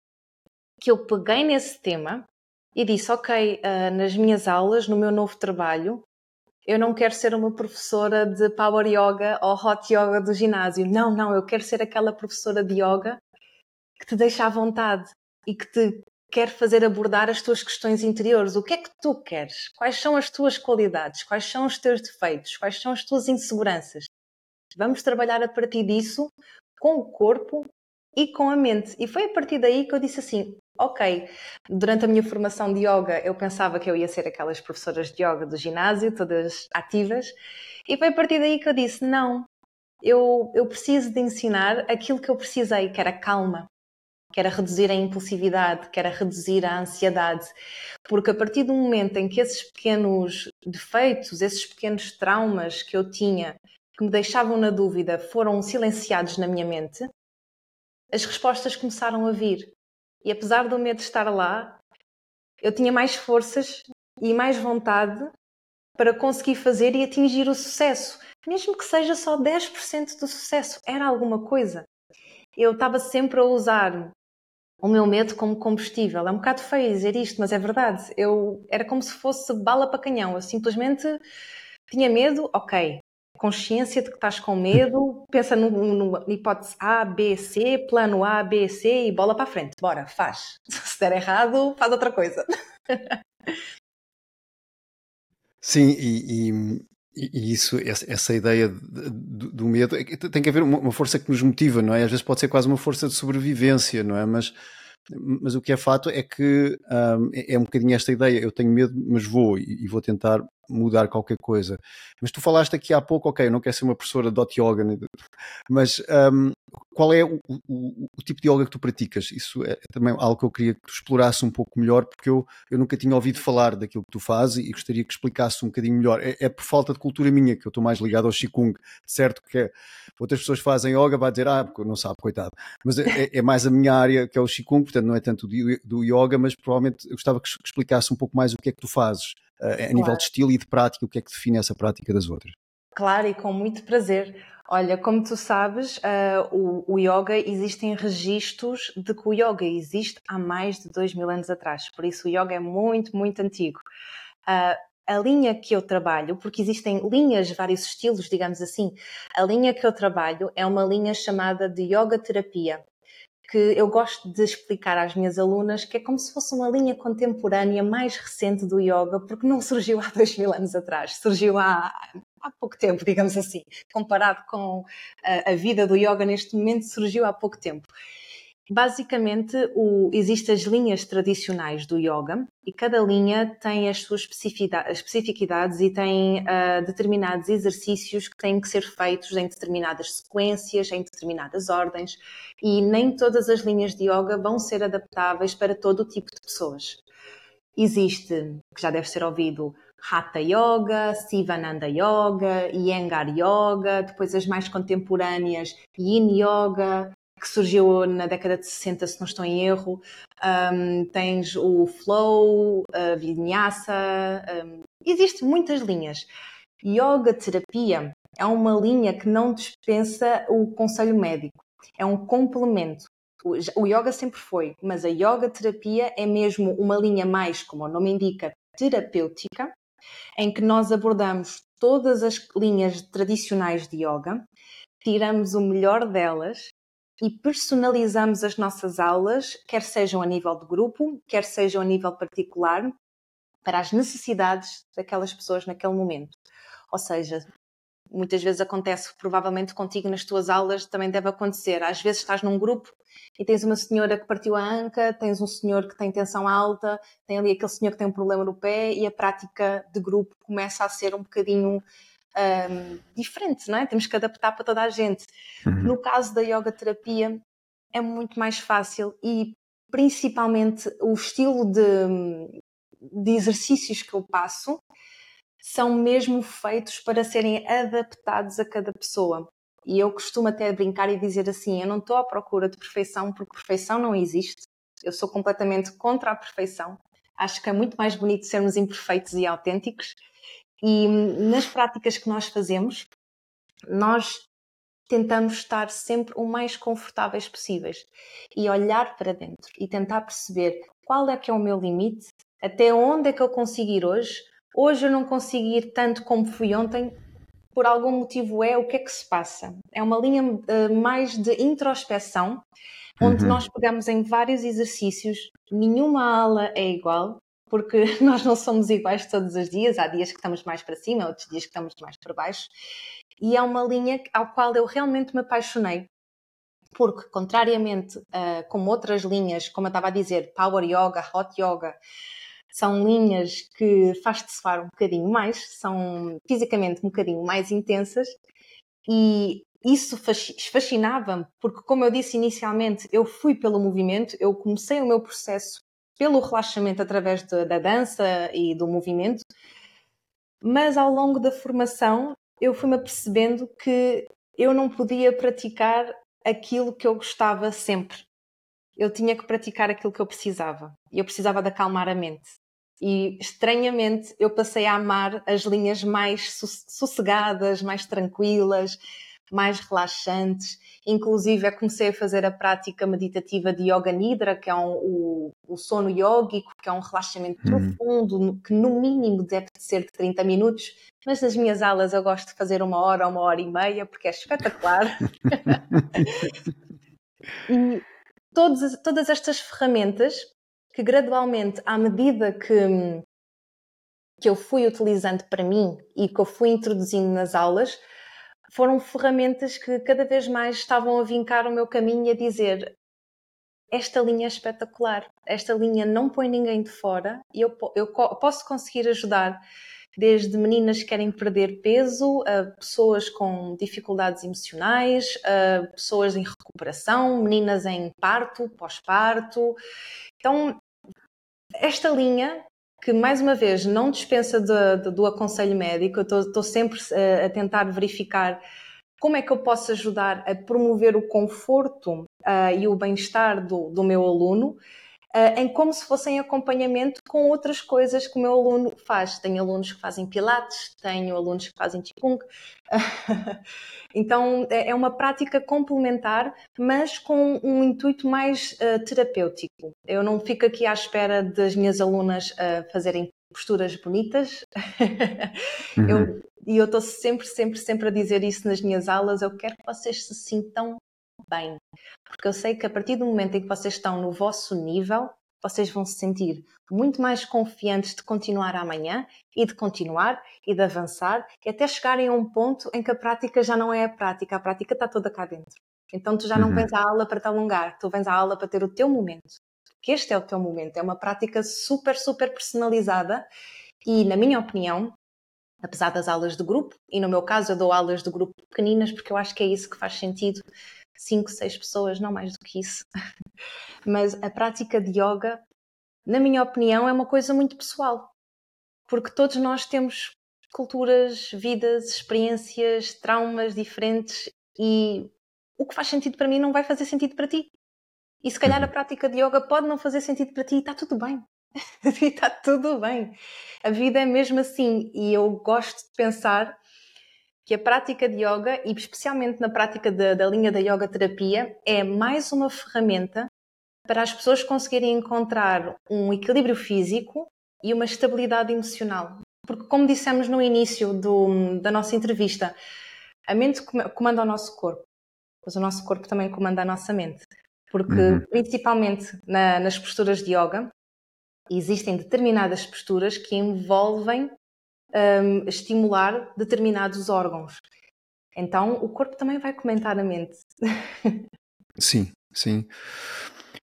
que eu peguei nesse tema e disse: Ok, uh, nas minhas aulas, no meu novo trabalho, eu não quero ser uma professora de Power Yoga ou Hot Yoga do ginásio. Não, não, eu quero ser aquela professora de yoga que te deixa à vontade e que te quer fazer abordar as tuas questões interiores. O que é que tu queres? Quais são as tuas qualidades? Quais são os teus defeitos? Quais são as tuas inseguranças? Vamos trabalhar a partir disso com o corpo e com a mente. E foi a partir daí que eu disse assim: ok, durante a minha formação de yoga eu pensava que eu ia ser aquelas professoras de yoga do ginásio, todas ativas, e foi a partir daí que eu disse: não, eu, eu preciso de ensinar aquilo que eu precisei, que era calma, que era reduzir a impulsividade, que era reduzir a ansiedade. Porque a partir do momento em que esses pequenos defeitos, esses pequenos traumas que eu tinha, que me deixavam na dúvida, foram silenciados na minha mente, as respostas começaram a vir. E apesar do medo estar lá, eu tinha mais forças e mais vontade para conseguir fazer e atingir o sucesso. Mesmo que seja só 10% do sucesso, era alguma coisa. Eu estava sempre a usar o meu medo como combustível. É um bocado feio dizer isto, mas é verdade. Eu era como se fosse bala para canhão. Eu simplesmente tinha medo, ok, consciência de que estás com medo, pensa numa hipótese A, B, C, plano A, B, C e bola para a frente. Bora, faz. Se der errado, faz outra coisa. Sim, e, e, e isso, essa ideia do, do, medo, é tem que haver uma força que nos motiva, não é? Às vezes pode ser quase uma força de sobrevivência, não é? Mas, mas o que é fato é que um, é, é um bocadinho esta ideia, eu tenho medo, mas vou e, e vou tentar mudar qualquer coisa. Mas tu falaste aqui há pouco, ok, eu não quero ser uma professora de hot yoga, mas um, qual é o, o, o, tipo de yoga que tu praticas? Isso é também algo que eu queria que tu explorasse um pouco melhor, porque eu, eu nunca tinha ouvido falar daquilo que tu fazes e gostaria que explicasse um bocadinho melhor. É, é por falta de cultura minha que eu estou mais ligado ao Qigong. Certo que é, outras pessoas fazem yoga, vai dizer, ah, não sabe, coitado. Mas é, é, é mais a minha área que é o Qigong, portanto não é tanto do, do yoga, mas provavelmente eu gostava que explicasse um pouco mais o que é que tu fazes uh, a nível de estilo e de prática, o que é que define essa prática das outras. Claro, e com muito prazer. Olha, como tu sabes, uh, o, o, yoga existem registros de que o yoga existe há mais de dois mil anos atrás. Por isso, o yoga é muito, muito antigo. Uh, a linha que eu trabalho, porque existem linhas, vários estilos, digamos assim, a linha que eu trabalho é uma linha chamada de yoga terapia que eu gosto de explicar às minhas alunas que é como se fosse uma linha contemporânea mais recente do yoga, porque não surgiu há dois mil anos atrás, surgiu há, há pouco tempo, digamos assim, comparado com a, a vida do yoga neste momento, surgiu há pouco tempo. Basicamente, o, existem as linhas tradicionais do yoga e cada linha tem as suas especificidades e tem uh, determinados exercícios que têm que ser feitos em determinadas sequências, em determinadas ordens e nem todas as linhas de yoga vão ser adaptáveis para todo o tipo de pessoas. Existe, que já deve ser ouvido, Hatha Yoga, Sivananda Yoga, Iyengar Yoga, depois as mais contemporâneas, Yin Yoga, que surgiu na década de 60, se não estou em erro. Um, tens o Flow, a Vinyasa, um, existem muitas linhas. Yoga terapia é uma linha que não dispensa o conselho médico, é um complemento. O yoga sempre foi, mas a yoga terapia é mesmo uma linha mais, como o nome indica, terapêutica, em que nós abordamos todas as linhas tradicionais de yoga, tiramos o melhor delas e personalizamos as nossas aulas, quer sejam a nível de grupo, quer sejam a nível particular, para as necessidades daquelas pessoas naquele momento. Ou seja, muitas vezes acontece, provavelmente contigo nas tuas aulas também deve acontecer. Às vezes estás num grupo e tens uma senhora que partiu a anca, tens um senhor que tem tensão alta, tem ali aquele senhor que tem um problema no pé e a prática de grupo começa a ser um bocadinho um, diferente, não é? Temos que adaptar para toda a gente. Uhum. No caso da yoga terapia, é muito mais fácil e principalmente o estilo de, de exercícios que eu passo são mesmo feitos para serem adaptados a cada pessoa. E eu costumo até brincar e dizer assim: eu não estou à procura de perfeição, porque perfeição não existe. Eu sou completamente contra a perfeição. Acho que é muito mais bonito sermos imperfeitos e autênticos. E nas práticas que nós fazemos, nós tentamos estar sempre o mais confortáveis possíveis e olhar para dentro e tentar perceber qual é que é o meu limite, até onde é que eu consigo ir hoje. Hoje eu não consigo ir tanto como fui ontem, por algum motivo é o que é que se passa. É uma linha uh, mais de introspeção, onde uhum. nós pegamos em vários exercícios, nenhuma ala é igual, porque nós não somos iguais todos os dias, há dias que estamos mais para cima, outros dias que estamos mais para baixo, e é uma linha ao qual eu realmente me apaixonei, porque contrariamente uh, como outras linhas, como eu estava a dizer, Power Yoga, Hot Yoga, são linhas que faz-te suar um bocadinho mais, são fisicamente um bocadinho mais intensas. E isso fascinava-me, porque como eu disse inicialmente, eu fui pelo movimento, eu comecei o meu processo pelo relaxamento através da dança e do movimento, mas ao longo da formação eu fui-me apercebendo que eu não podia praticar aquilo que eu gostava sempre. Eu tinha que praticar aquilo que eu precisava. E eu precisava de acalmar a mente. E estranhamente eu passei a amar as linhas mais sossegadas, mais tranquilas, mais relaxantes. Inclusive, eu comecei a fazer a prática meditativa de Yoga Nidra, que é um, o, o sono yógico, que é um relaxamento hum. profundo, que no mínimo deve ser de 30 minutos, mas nas minhas aulas eu gosto de fazer uma hora ou uma hora e meia, porque é espetacular. e todas, todas estas ferramentas que gradualmente, à medida que, que eu fui utilizando para mim e que eu fui introduzindo nas aulas, foram ferramentas que cada vez mais estavam a vincar o meu caminho e a dizer esta linha é espetacular, esta linha não põe ninguém de fora e eu, eu posso conseguir ajudar desde meninas que querem perder peso, a pessoas com dificuldades emocionais, a pessoas em recuperação, meninas em parto, pós-parto. Então, esta linha que mais uma vez não dispensa de, de, do aconselho médico, eu estou sempre a, a tentar verificar como é que eu posso ajudar a promover o conforto uh, e o bem-estar do, do, meu aluno, uh, em como se fossem acompanhamento com outras coisas que o meu aluno faz. Tenho alunos que fazem pilates, tenho alunos que fazem qigong. então é, é uma prática complementar, mas com um intuito mais uh, terapêutico. Eu não fico aqui à espera das minhas alunas fazerem posturas bonitas. Uhum. Eu, e eu estou sempre, sempre, sempre a dizer isso nas minhas aulas. Eu quero que vocês se sintam bem. Porque eu sei que a partir do momento em que vocês estão no vosso nível, vocês vão se sentir muito mais confiantes de continuar amanhã e de continuar e de avançar e até chegarem a um ponto em que a prática já não é a prática, a prática está toda cá dentro. Então tu já não uhum. vens à aula para te alongar, tu vens à aula para ter o teu momento que este é o teu momento. É uma prática super, super personalizada e, na minha opinião, apesar das aulas de grupo, e no meu caso eu dou aulas de grupo pequeninas porque eu acho que é isso que faz sentido, 5, 6 pessoas, não mais do que isso. Mas a prática de yoga, na minha opinião, é uma coisa muito pessoal, porque todos nós temos culturas, vidas, experiências, traumas diferentes e o que faz sentido para mim não vai fazer sentido para ti. E se calhar a uhum. prática de yoga pode não fazer sentido para ti e está tudo bem. e está tudo bem. A vida é mesmo assim. E eu gosto de pensar que a prática de yoga, e especialmente na prática de, da linha da yoga terapia, é mais uma ferramenta para as pessoas conseguirem encontrar um equilíbrio físico e uma estabilidade emocional. Porque, como dissemos no início do, da nossa entrevista, a mente comanda o nosso corpo, mas o nosso corpo também comanda a nossa mente porque uhum. principalmente na, nas posturas de yoga existem determinadas posturas que envolvem um, estimular determinados órgãos. Então o corpo também vai comentar a mente. sim, sim.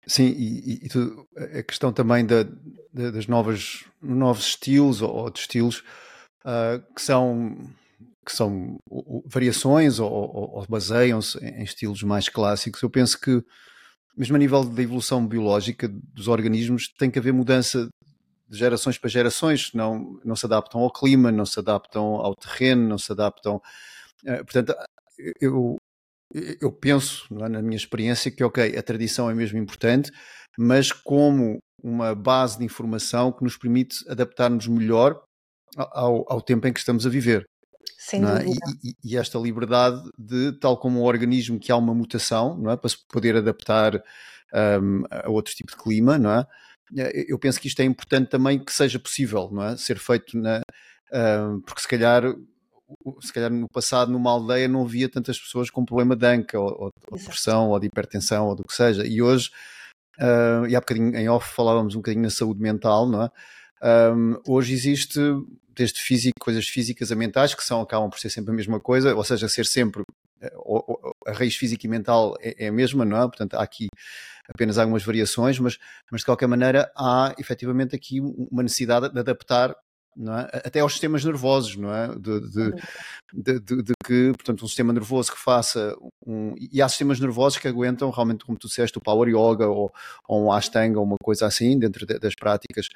Sim, e, e tu, a questão também da, da, das novas novos estilos ou, ou de estilos uh, que são que são variações ou, ou, ou baseiam-se em estilos mais clássicos. Eu penso que mesmo a nível da evolução biológica dos organismos, tem que haver mudança de gerações para gerações, não, não se adaptam ao clima, não se adaptam ao terreno, não se adaptam. Uh, portanto, eu, eu penso, é, na minha experiência, que, ok, a tradição é mesmo importante, mas como uma base de informação que nos permite adaptar-nos melhor ao, ao tempo em que estamos a viver. Sem é? e, e, e, esta liberdade de, tal como um organismo que há uma mutação, não é? para se poder adaptar um, a outro tipo de clima, não é? Eh, eu penso que isto é importante também que seja possível, não é? Ser feito na, um, porque se calhar se calhar no passado numa aldeia não havia tantas pessoas com problema de anca ou, ou, ou de pressão ou de hipertensão ou do que seja e hoje uh, e há bocadinho em off falávamos um bocadinho na saúde mental não é? Um, hoje existe desde físico, coisas físicas a mentais, que são, acabam por ser sempre a mesma coisa, ou seja, ser sempre a raiz física e mental é, é a mesma, não é? Portanto, há aqui apenas algumas variações, mas, mas de qualquer maneira há efetivamente aqui uma necessidade de adaptar é? até aos sistemas nervosos, não é? De, de, de, de, que, portanto, um sistema nervoso que faça um. E há sistemas nervosos que aguentam realmente, como tu disseste, o Power Yoga ou, ou um Ashtanga ou uma coisa assim, dentro das práticas,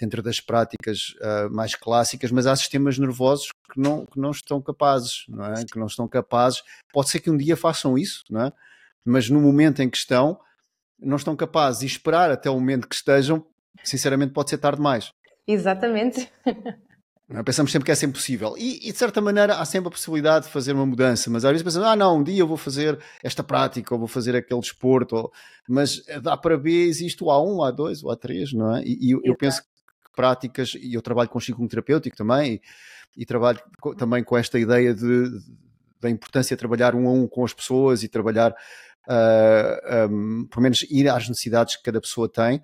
dentro das práticas uh, mais clássicas, mas há sistemas nervosos que não, que não estão capazes, não é? Que não estão capazes. Pode ser que um dia façam isso, não é? Mas no momento em que estão, não estão capazes e esperar até o momento que estejam, sinceramente, pode ser tarde demais. Exatamente. Pensamos sempre que é sempre possível. E, e, de certa maneira há sempre a possibilidade de fazer uma mudança, mas às vezes pensamos, ah não, um dia eu vou fazer esta prática, ou vou fazer aquele desporto, ou... mas dá para B existe o A1, o A2, o A3, não é? E, e eu, eu penso que práticas, e eu trabalho com ciclo terapêutico também, e, e trabalho com, também com esta ideia de, da importância de trabalhar um a um com as pessoas e trabalhar, uh, ah, um, pelo menos ir às necessidades que cada pessoa tem,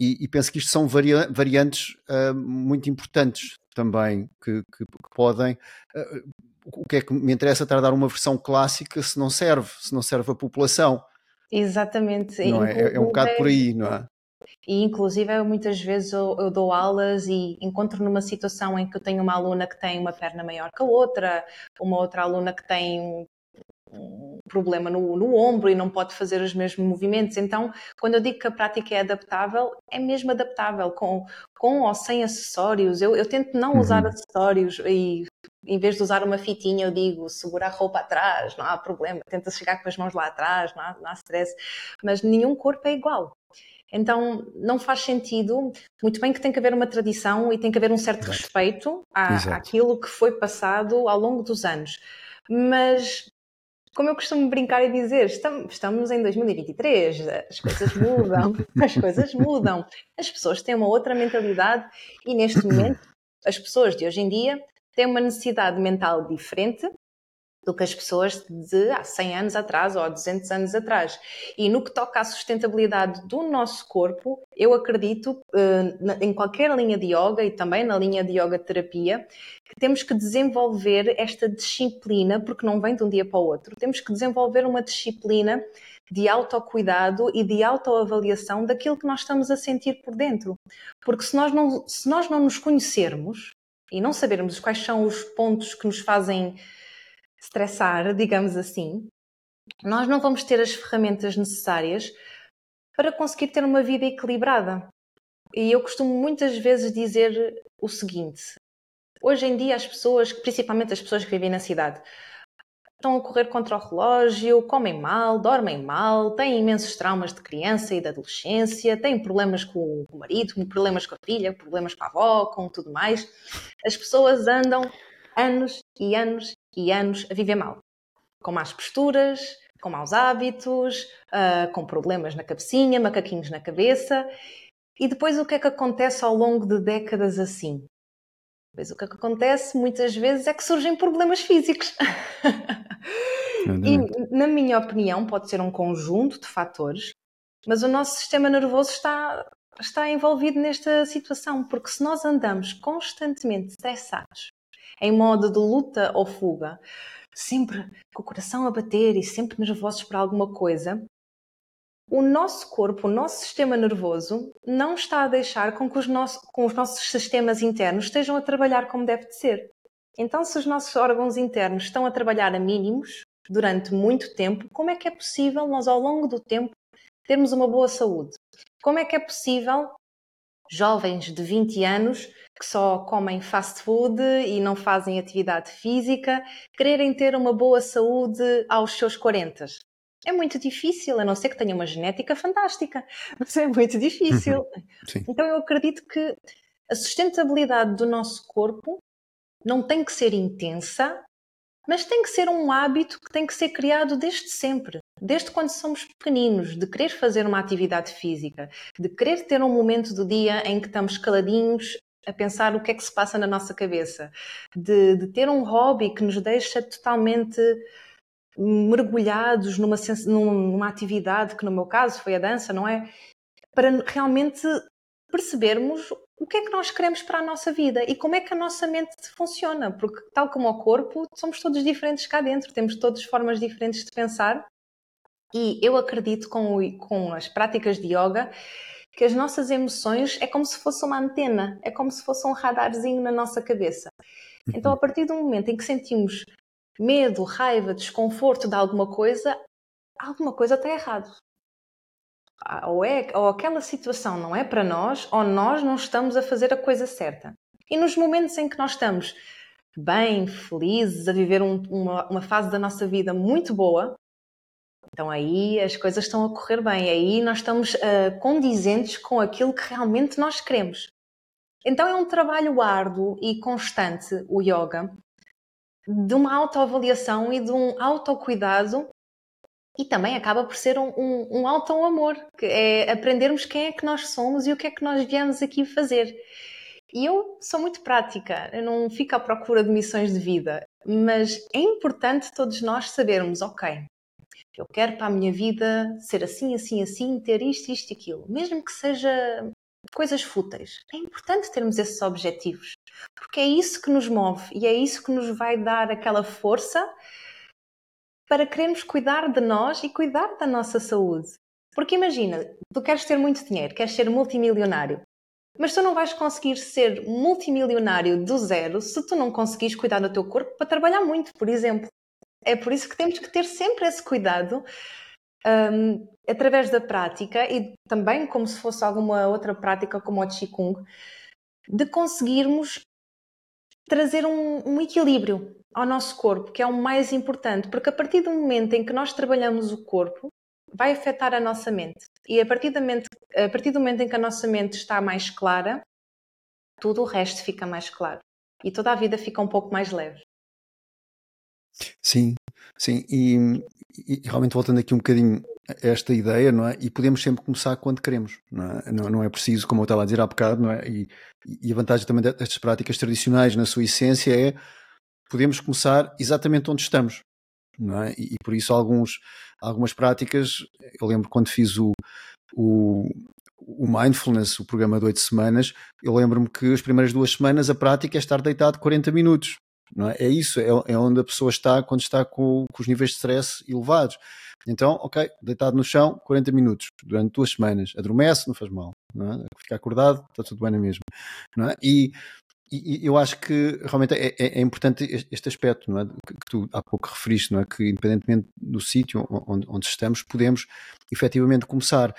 e, e penso que isto são varia, variantes uh, muito importantes também, que, que, que podem. Uh, o que é que me interessa estar a dar uma versão clássica se não serve, se não serve a população. Exatamente. Não é? é, é um bocado por aí, não é? E, inclusive, muitas vezes eu, eu, dou aulas e encontro numa situação em que eu tenho uma aluna que tem uma perna maior que a outra, uma outra aluna que tem um problema no, no, ombro e não pode fazer os mesmos movimentos. Então, quando eu digo que a prática é adaptável, é mesmo adaptável, com, com ou sem acessórios. Eu, eu tento não uhum. usar acessórios e em vez de usar uma fitinha, eu digo segura a roupa atrás, não há problema, tenta chegar com as mãos lá atrás, não há, não há stress, mas nenhum corpo é igual. Então não faz sentido, muito bem que tem que haver uma tradição e tem que haver um certo Exato. respeito à, àquilo que foi passado ao longo dos anos. Mas como eu costumo brincar e dizer, estamos em 2023, as coisas mudam, as coisas mudam, as pessoas têm uma outra mentalidade e neste momento as pessoas de hoje em dia têm uma necessidade mental diferente do que as pessoas de há 100 anos atrás ou há 200 anos atrás. E no que toca à sustentabilidade do nosso corpo, eu acredito eh, em qualquer linha de yoga e também na linha de yoga terapia, que temos que desenvolver esta disciplina, porque não vem de um dia para o outro, temos que desenvolver uma disciplina de autocuidado e de autoavaliação daquilo que nós estamos a sentir por dentro. Porque se nós não, se nós não nos conhecermos e não sabermos quais são os pontos que nos fazem estressar, digamos assim, nós não vamos ter as ferramentas necessárias para conseguir ter uma vida equilibrada. E eu costumo muitas vezes dizer o seguinte: hoje em dia, as pessoas, principalmente as pessoas que vivem na cidade, estão a correr contra o relógio, comem mal, dormem mal, têm imensos traumas de criança e de adolescência, têm problemas com o marido, problemas com a filha, problemas com a avó, com tudo mais. As pessoas andam anos e anos e anos a viver mal, com más posturas, com maus hábitos, uh, com problemas na cabecinha, macaquinhos na cabeça. E depois o que é que acontece ao longo de décadas assim? Depois o que é que acontece muitas vezes é que surgem problemas físicos. e, na minha opinião, pode ser um conjunto de fatores, mas o nosso sistema nervoso está, está envolvido nesta situação, porque se nós andamos constantemente estressados, em modo de luta ou fuga, sempre com o coração a bater e sempre nervosos por alguma coisa, o nosso corpo, o nosso sistema nervoso, não está a deixar com que os, nossos, com os nossos sistemas internos estejam a trabalhar como deve de ser. Então, se os nossos órgãos internos estão a trabalhar a mínimos durante muito tempo, como é que é possível nós, ao longo do tempo, termos uma boa saúde? Como é que é possível jovens de 20 anos que só comem fast food e não fazem atividade física, quererem ter uma boa saúde aos seus 40. É muito difícil, a não ser que tenha uma genética fantástica, mas é muito difícil. Uhum. Então eu acredito que a sustentabilidade do nosso corpo não tem que ser intensa, mas tem que ser um hábito que tem que ser criado desde sempre, desde quando somos pequeninos, de querer fazer uma atividade física, de querer ter um momento do dia em que estamos caladinhos a pensar o que é que se passa na nossa cabeça, de, de ter um hobby que nos deixa totalmente mergulhados numa, numa atividade que no meu caso foi a dança, não é? Para realmente percebermos o que é que nós queremos para a nossa vida e como é que a nossa mente funciona, porque tal como o corpo, somos todos diferentes cá dentro, temos todas formas diferentes de pensar e eu acredito com, com as práticas de yoga que as nossas emoções é como se fosse uma antena, é como se fosse um radarzinho na nossa cabeça. Então, a uhum. partir do momento em que sentimos medo, raiva, desconforto de alguma coisa, alguma coisa está errado. Ou, é, ou aquela situação não é para nós, ou nós não estamos a fazer a coisa certa. E nos momentos em que nós estamos bem, felizes, a viver um, uma, uma fase da nossa vida muito boa, então aí as coisas estão a correr bem, aí nós estamos uh, condizentes com aquilo que realmente nós queremos. Então é um trabalho árduo e constante o yoga, de uma autoavaliação e de um autocuidado e também acaba por ser um, um, um auto-amor, que é aprendermos quem é que nós somos e o que é que nós viemos aqui fazer. E eu sou muito prática, eu não fico à procura de missões de vida, mas é importante todos nós sabermos, ok, eu quero para a minha vida ser assim, assim, assim, ter isto, isto e aquilo. Mesmo que seja coisas fúteis. É importante termos esses objetivos, porque é isso que nos move e é isso que nos vai dar aquela força para querermos cuidar de nós e cuidar da nossa saúde. Porque imagina, tu queres ter muito dinheiro, queres ser multimilionário, mas tu não vais conseguir ser multimilionário do zero se tu não conseguires cuidar do teu corpo para trabalhar muito, por exemplo. É por isso que temos que ter sempre esse cuidado um, através da prática e também como se fosse alguma outra prática como o Qigong, de conseguirmos trazer um, um, equilíbrio ao nosso corpo, que é o mais importante, porque a partir do momento em que nós trabalhamos o corpo, vai afetar a nossa mente. E a partir, da mente, a partir do momento em que a nossa mente está mais clara, tudo o resto fica mais claro. E toda a vida fica um pouco mais leve. Sim, sim. E, e realmente voltando aqui um bocadinho esta ideia, não é? E podemos sempre começar quando queremos, não é? Não, não é preciso, como eu estava a dizer há bocado, não é? E, e a vantagem também destas práticas tradicionais, na sua essência, é podemos começar exatamente onde estamos, é? E, e por isso alguns, algumas práticas, eu lembro quando fiz o, o, o Mindfulness, o programa de oito semanas, eu lembro-me que as primeiras duas semanas a prática é estar deitado 40 minutos. É? é isso, é, é onde a pessoa está quando está com, com, os níveis de stress elevados. Então, ok, deitado no chão, 40 minutos, durante duas semanas. Adormece, não faz mal. Não é? Fica acordado, está tudo bem na mesma. É? E e, eu acho que realmente é, é, é importante este aspecto, não é? Que, tu há pouco referiste, não é? Que independentemente do sítio onde, onde, estamos, podemos efetivamente começar.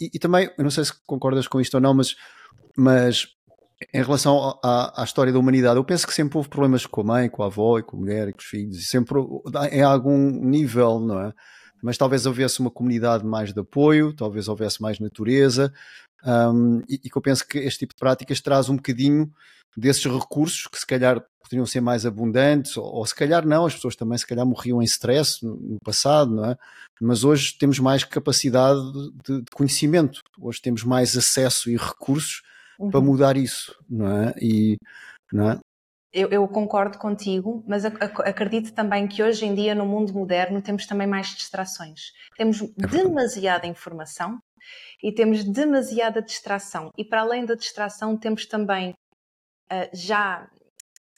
E, e, também, eu não sei se concordas com isto ou não, mas, mas em relação à, à, história da humanidade, eu penso que sempre houve problemas com a mãe, com a avó e com a mulher e com os filhos, e sempre em algum nível, não é? Mas talvez houvesse uma comunidade mais de apoio, talvez houvesse mais natureza, um, e, e que eu penso que este tipo de práticas traz um bocadinho desses recursos que se calhar poderiam ser mais abundantes, ou, ou, se calhar não, as pessoas também se calhar morriam em stress no, no passado, não é? Mas hoje temos mais capacidade de, de conhecimento, hoje temos mais acesso e recursos uhum. para mudar isso, não é? E, não é? Eu, eu, concordo contigo, mas acredito também que hoje em dia, no mundo moderno, temos também mais distrações. Temos é demasiada informação e temos demasiada distração. E para além da distração, temos também uh, já,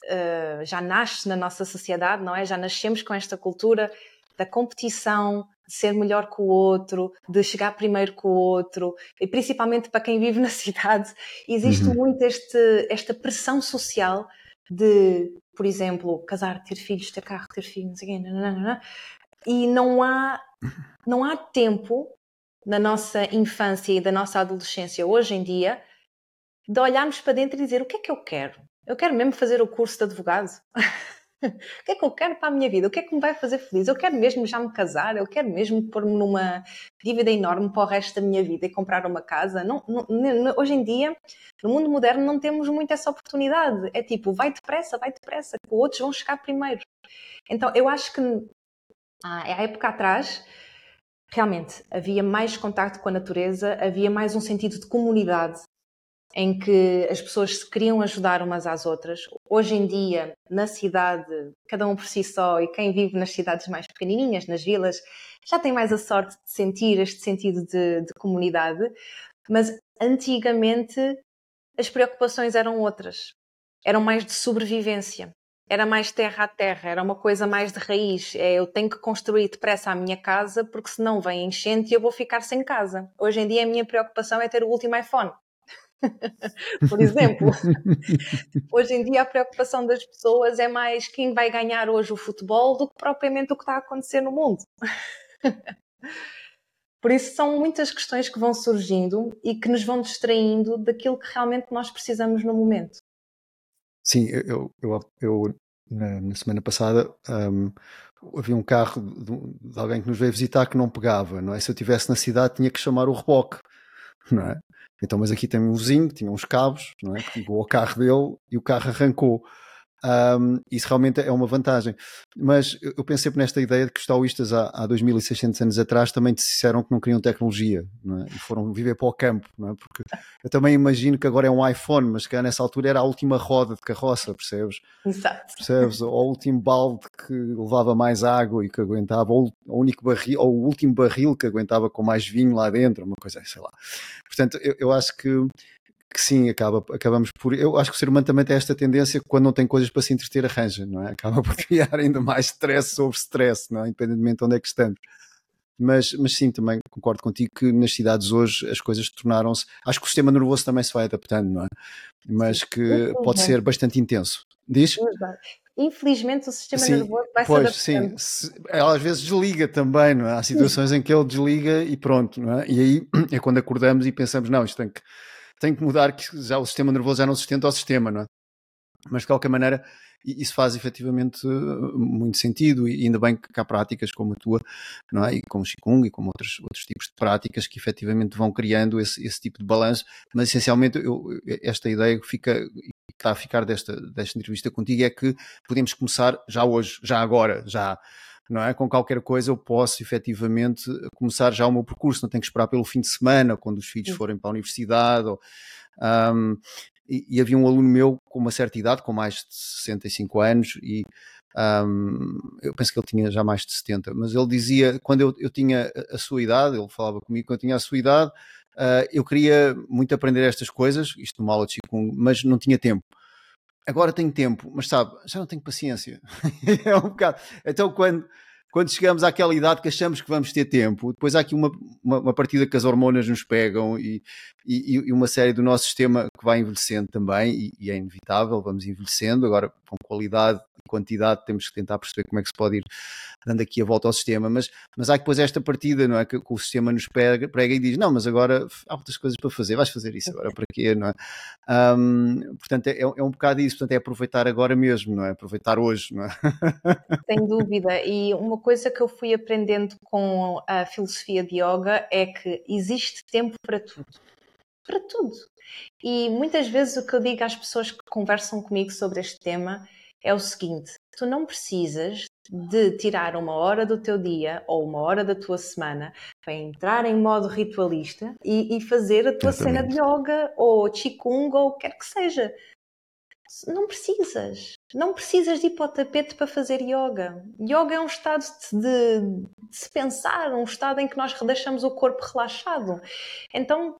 uh, já nasce na nossa sociedade, não é? Já nascemos com esta cultura da competição, de ser melhor que o outro, de chegar primeiro que o outro, e principalmente para quem vive na cidade, existe uhum. muito este, esta pressão social de, por exemplo, casar, ter filhos, ter carro, ter filhos, não sei quê, nananana, e não há, não há tempo na nossa infância e da nossa adolescência hoje em dia de olharmos para dentro e dizer o que é que eu quero? Eu quero mesmo fazer o curso de advogado? o que é que eu quero para a minha vida? O que é que me vai fazer feliz? Eu quero mesmo já me casar? Eu quero mesmo pôr-me numa dívida enorme para o resto da minha vida e comprar uma casa? Não, não, hoje em dia, no mundo moderno, não temos muito essa oportunidade. É tipo, vai depressa, vai depressa, que outros vão chegar primeiro. Então, eu acho que há época atrás realmente havia mais contato com a natureza, havia mais um sentido de comunidade em que as pessoas se queriam ajudar umas às outras. Hoje em dia, na cidade, cada um por si só, e quem vive nas cidades mais pequenininhas, nas vilas, já tem mais a sorte de sentir este sentido de, de comunidade. Mas antigamente as preocupações eram outras, eram mais de sobrevivência. Era mais terra a terra, era uma coisa mais de raiz. É, eu tenho que construir depressa a minha casa porque senão vem enchente e eu vou ficar sem casa. Hoje em dia a minha preocupação é ter o último iPhone. por exemplo. hoje em dia a preocupação das pessoas é mais quem vai ganhar hoje o futebol do que propriamente o que está a acontecer no mundo. por isso são muitas questões que vão surgindo e que nos vão distraindo daquilo que realmente nós precisamos no momento. Sim, eu, eu, eu na, na, semana passada um, havia um carro de, de, alguém que nos veio visitar que não pegava, não é? Se eu estivesse na cidade tinha que chamar o reboque, não é? Então, mas aqui tem um vizinho tinha uns cabos, não é? Que ligou ao carro dele e o carro arrancou. Um, isso realmente é uma vantagem. Mas eu pensei nesta ideia de que os taoístas há, há 2600 anos atrás também disseram que não queriam tecnologia é? e foram viver para o campo. É? Porque eu também imagino que agora é um iPhone, mas que nessa altura era a última roda de carroça, percebes? Exato. Percebes? Ou o último balde que levava mais água e que aguentava, ou o único barril, ou o último barril que aguentava com mais vinho lá dentro, uma coisa, sei lá. Portanto, eu, eu acho que que sim, acaba, acabamos por. Eu acho que o ser humano também tem esta tendência quando não tem coisas para se entreter, arranja, não é? Acaba por criar ainda mais stress sobre stress, não é? Independentemente de onde é que estamos. Mas, mas sim, também concordo contigo que nas cidades hoje as coisas tornaram-se. Acho que o sistema nervoso também se vai adaptando, não é? Mas que pode ser bastante intenso. Diz? Infelizmente o sistema sim, nervoso vai pois, se adaptando. Sim, ela às vezes desliga também, não é? Há situações sim. em que ele desliga e pronto, não é? E aí é quando acordamos e pensamos, não, isto tem que, tem que mudar, que já o sistema nervoso já não sustenta o sistema, não é? Mas de qualquer maneira, isso faz efetivamente uh, muito sentido e ainda bem que há práticas como a tua, não é? E como o Qigong e como outros, outros tipos de práticas que efetivamente vão criando esse, esse tipo de balanço, mas essencialmente eu, esta ideia fica está a ficar desta, desta entrevista contigo é que podemos começar já hoje, já agora, já não é? Com qualquer coisa eu posso efetivamente começar já o meu percurso, não tenho que esperar pelo fim de semana, quando os filhos forem para a universidade. Ou, um, e, e, havia um aluno meu com uma certa idade, com mais de 65 anos, e um, eu penso que ele tinha já mais de 70, mas ele dizia, quando eu, eu tinha a sua idade, ele falava comigo, quando eu tinha a sua idade, uh, eu queria muito aprender estas coisas, isto no aula de Qigong, mas não tinha tempo. Agora tenho tempo, mas sabe, já não tenho paciência. é um bocado. Então, quando, quando chegamos àquela idade que achamos que vamos ter tempo, depois há aqui uma, uma, uma partida que as hormonas nos pegam e, e, e, uma série do nosso sistema que vai envelhecendo também, e, e, é inevitável, vamos envelhecendo, agora com qualidade e quantidade temos que tentar perceber como é que se pode ir dando aqui a volta ao sistema, mas, mas há depois esta partida, não é, que, que o sistema nos pega, prega e diz, não, mas agora há outras coisas para fazer, vais fazer isso agora para quê, não é? Um, portanto, é, é um bocado isso, portanto é aproveitar agora mesmo, não é? Aproveitar hoje, não é? Sem dúvida, e uma coisa que eu fui aprendendo com a filosofia de yoga é que existe tempo para tudo para tudo. E muitas vezes o que eu digo às pessoas que conversam comigo sobre este tema é o seguinte: tu não precisas de tirar uma hora do teu dia ou uma hora da tua semana para entrar em modo ritualista e, e fazer a tua Exatamente. cena de yoga ou qigong ou o que quer que seja. Não precisas. Não precisas de ir para o tapete para fazer yoga. Yoga é um estado de, de, se pensar, um estado em que nós deixamos o corpo relaxado. Então,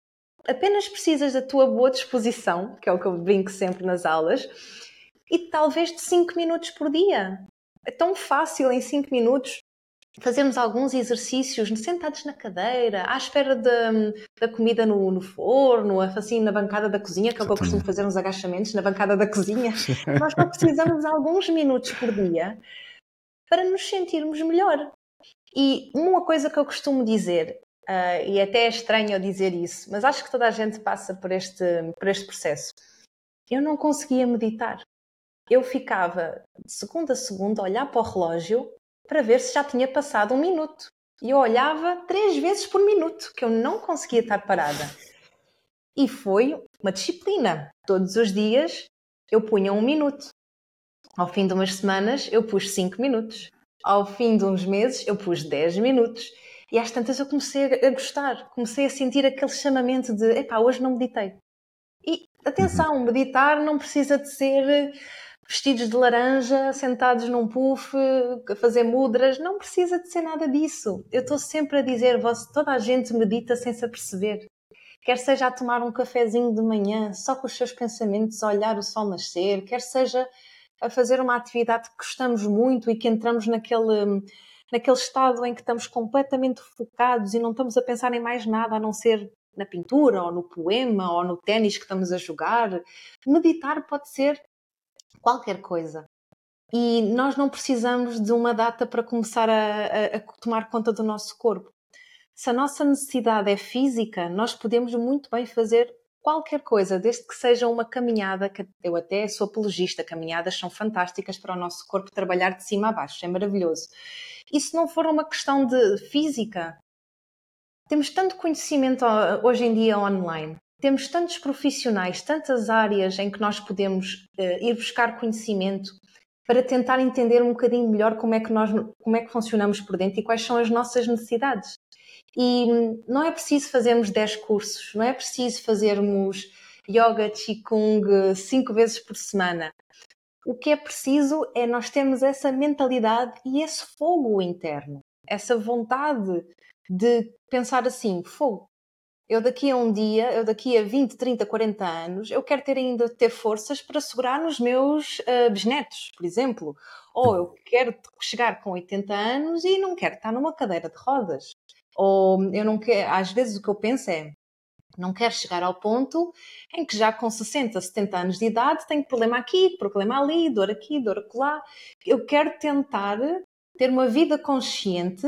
apenas precisas da tua boa disposição, que é o que eu brinco sempre nas aulas, e talvez de 5 minutos por dia. É tão fácil em 5 minutos fazermos alguns exercícios sentados na cadeira, à espera de, da comida no, no, forno, assim na bancada da cozinha, que é o que eu costumo fazer uns agachamentos na bancada da cozinha. Nós só precisamos de alguns minutos por dia para nos sentirmos melhor. E uma coisa que eu costumo dizer Uh, e até é estranho eu dizer isso, mas acho que toda a gente passa por este, por este processo. Eu não conseguia meditar. Eu ficava de segunda a segunda a olhar para o relógio para ver se já tinha passado um minuto. E eu olhava três vezes por minuto, que eu não conseguia estar parada. E foi uma disciplina. Todos os dias eu punha um minuto. Ao fim de umas semanas eu pus cinco minutos. Ao fim de uns meses eu pus dez minutos. E às tantas eu comecei a gostar, comecei a sentir aquele chamamento de epá, hoje não meditei. E atenção, uhum. meditar não precisa de ser vestidos de laranja, sentados num puff, a fazer mudras, não precisa de ser nada disso. Eu estou sempre a dizer, toda a gente medita sem se aperceber. Quer seja a tomar um cafezinho de manhã, só com os seus pensamentos, a olhar o sol nascer, quer seja a fazer uma atividade que gostamos muito e que entramos naquele naquele estado em que estamos completamente focados e não estamos a pensar em mais nada a não ser na pintura ou no poema ou no ténis que estamos a jogar. Meditar pode ser qualquer coisa. E nós não precisamos de uma data para começar a, a, a tomar conta do nosso corpo. Se a nossa necessidade é física, nós podemos muito bem fazer qualquer coisa, desde que seja uma caminhada, que eu até sou apologista, caminhadas são fantásticas para o nosso corpo trabalhar de cima a baixo, é maravilhoso. E se não for uma questão de física, temos tanto conhecimento hoje em dia online, temos tantos profissionais, tantas áreas em que nós podemos uh, ir buscar conhecimento para tentar entender um bocadinho melhor como é que nós como é que funcionamos por dentro e quais são as nossas necessidades. E não é preciso fazermos 10 cursos, não é preciso fazermos yoga, qigong cinco vezes por semana. O que é preciso é nós termos essa mentalidade e esse fogo interno, essa vontade de pensar assim: fogo, Eu daqui a um dia, eu daqui a 20, 30, 40 anos, eu quero ter ainda ter forças para segurar nos meus uh, bisnetos, por exemplo. Ou eu quero chegar com 80 anos e não quero estar numa cadeira de rodas. Ou eu não quero, às vezes o que eu penso é, não quero chegar ao ponto em que já com 60, 70 anos de idade tenho problema aqui, problema ali, dor aqui, dor acolá. Eu quero tentar ter uma vida consciente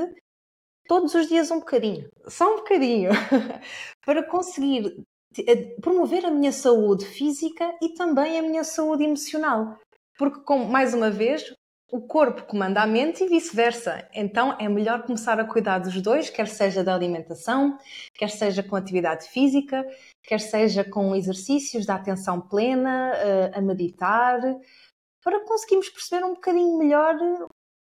todos os dias um bocadinho, só um bocadinho, para conseguir eh, promover a minha saúde física e também a minha saúde emocional. Porque, mais uma vez, o corpo comanda a mente e vice-versa. Então é melhor começar a cuidar dos dois, quer seja da alimentação, quer seja com atividade física, quer seja com exercícios da atenção plena, eh, a meditar, para conseguirmos perceber um bocadinho melhor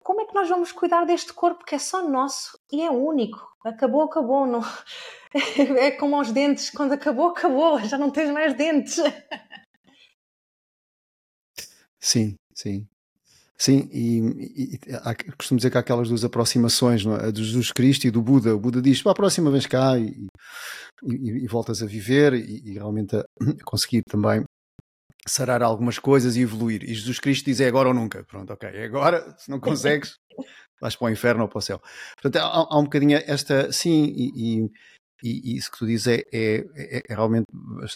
como é que nós vamos cuidar deste corpo que é só nosso e é único? Acabou, acabou. Não... É como aos dentes, quando acabou, acabou, já não tens mais dentes. Sim, sim. Sim, e, e, e costumo dizer que há aquelas duas aproximações, não é? a de Jesus Cristo e do Buda. O Buda diz: para a próxima vez cá e, e, voltas a viver e, realmente a conseguir também sarar algumas coisas e evoluir. E Jesus Cristo diz é agora ou nunca. Pronto, ok, é agora, se não consegues, vais para o inferno ou para o céu. Portanto, há, há um bocadinho esta, sim, e, e, e, isso que tu dizes é, é, é, é realmente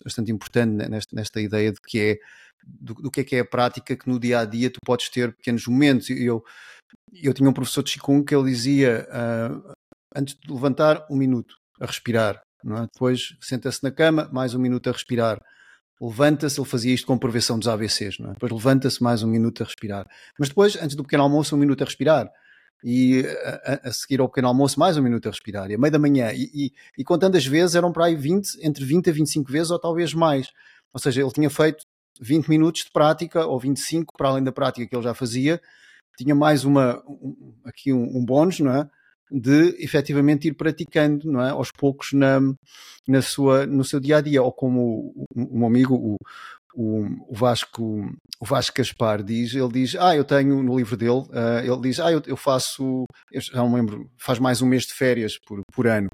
bastante importante nesta, nesta ideia de que é do, do, que é que é a prática que no dia a dia tu podes ter pequenos momentos. Eu, eu tinha um professor de Qigong que ele dizia uh, antes de levantar, um minuto a respirar. É? Depois senta-se na cama, mais um minuto a respirar levanta-se, ele fazia isto com prevenção dos AVCs, é? depois levanta-se mais um minuto a respirar. Mas depois, antes do pequeno almoço, um minuto a respirar. E a, a seguir ao pequeno almoço, mais um minuto a respirar. E a meio da manhã. E, e, e contando as vezes, eram para aí 20, entre 20 a 25 vezes, ou talvez mais. Ou seja, ele tinha feito 20 minutos de prática, ou 25, para além da prática que ele já fazia. Tinha mais uma, um, aqui um, um bónus, não é? de efetivamente ir praticando, não é? Aos poucos na, na sua, no seu dia a dia, ou como um, um amigo, o, o, o, Vasco, o Vasco Gaspar diz, ele diz, ah, eu tenho no livro dele, uh, ele diz, ah, eu, eu faço, eu já não lembro, faz mais um mês de férias por, por ano.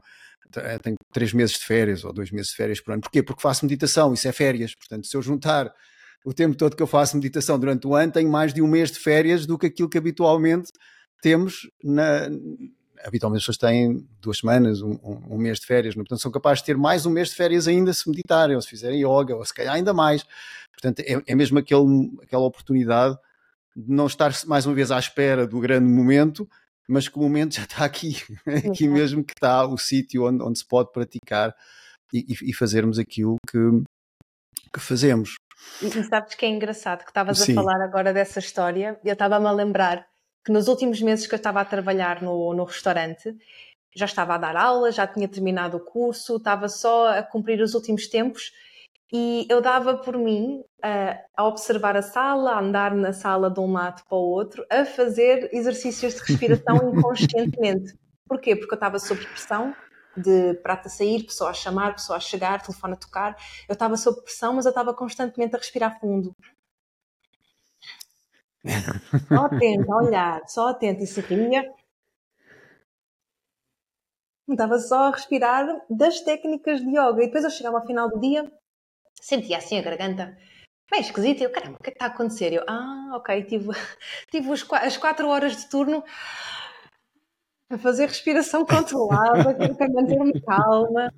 Eh, tenho três meses de férias ou dois meses de férias por ano. Porquê? Porque faço meditação, isso é férias. Portanto, se eu juntar o tempo todo que eu faço meditação durante o ano, tenho mais de um mês de férias do que aquilo que habitualmente temos na, habitualmente as pessoas têm duas semanas, um, um, mês de férias, não? portanto são capazes de ter mais um mês de férias ainda se meditarem, ou se fizerem yoga, ou se calhar ainda mais. Portanto, é, é mesmo aquele, aquela oportunidade de não estar mais uma vez à espera do grande momento, mas que o momento já está aqui, aqui mesmo que está o sítio onde, onde se pode praticar e, e fazermos aquilo que, que fazemos. E, e sabes que é engraçado que estavas a falar agora dessa história, eu estava-me a lembrar que nos últimos meses que eu estava a trabalhar no, no restaurante, já estava a dar aula, já tinha terminado o curso, estava só a cumprir os últimos tempos e eu dava por mim a, a observar a sala, a andar na sala de um lado para o outro, a fazer exercícios de respiração inconscientemente. Porquê? Porque eu estava sob pressão de prata sair, pessoa a chamar, pessoa a chegar, telefone a tocar. Eu estava sob pressão, mas eu estava constantemente a respirar fundo. Só atenta a olhar, só atenta e sorria. Estava só a respirar das técnicas de yoga. E depois eu chegava ao final do dia, sentia assim a garganta bem esquisita. Eu, caramba, o que é que está a acontecer? Eu, ah, ok, tive, tive as quatro horas de turno a fazer respiração controlada, para manter-me calma.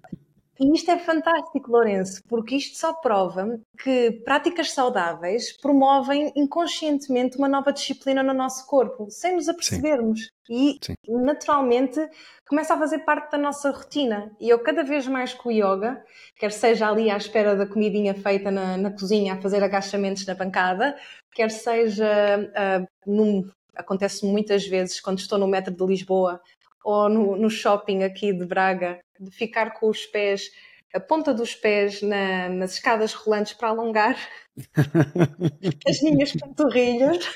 E isto é fantástico, Lourenço, porque isto só prova que práticas saudáveis promovem inconscientemente uma nova disciplina no nosso corpo, sem nos apercebermos. Sim. E, Sim. naturalmente, começa a fazer parte da nossa rotina. E eu, cada vez mais com o yoga, quer seja ali à espera da comidinha feita na, na cozinha, a fazer agachamentos na bancada, quer seja uh, num, acontece muitas vezes quando estou no metro de Lisboa ou no, no shopping aqui de Braga, de ficar com os pés, a ponta dos pés na, nas escadas rolantes para alongar as minhas panturrilhas.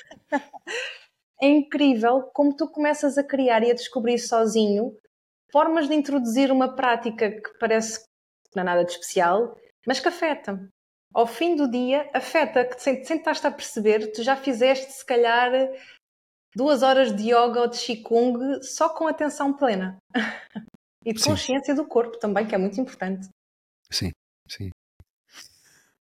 É incrível como tu começas a criar e a descobrir sozinho formas de introduzir uma prática que parece que não é nada de especial, mas que afeta. Ao fim do dia, afeta, que sem, sem estás a perceber, tu já fizeste se calhar duas horas de yoga ou de qigong só com atenção plena. E de sim. consciência do corpo também, que é muito importante. Sim, sim.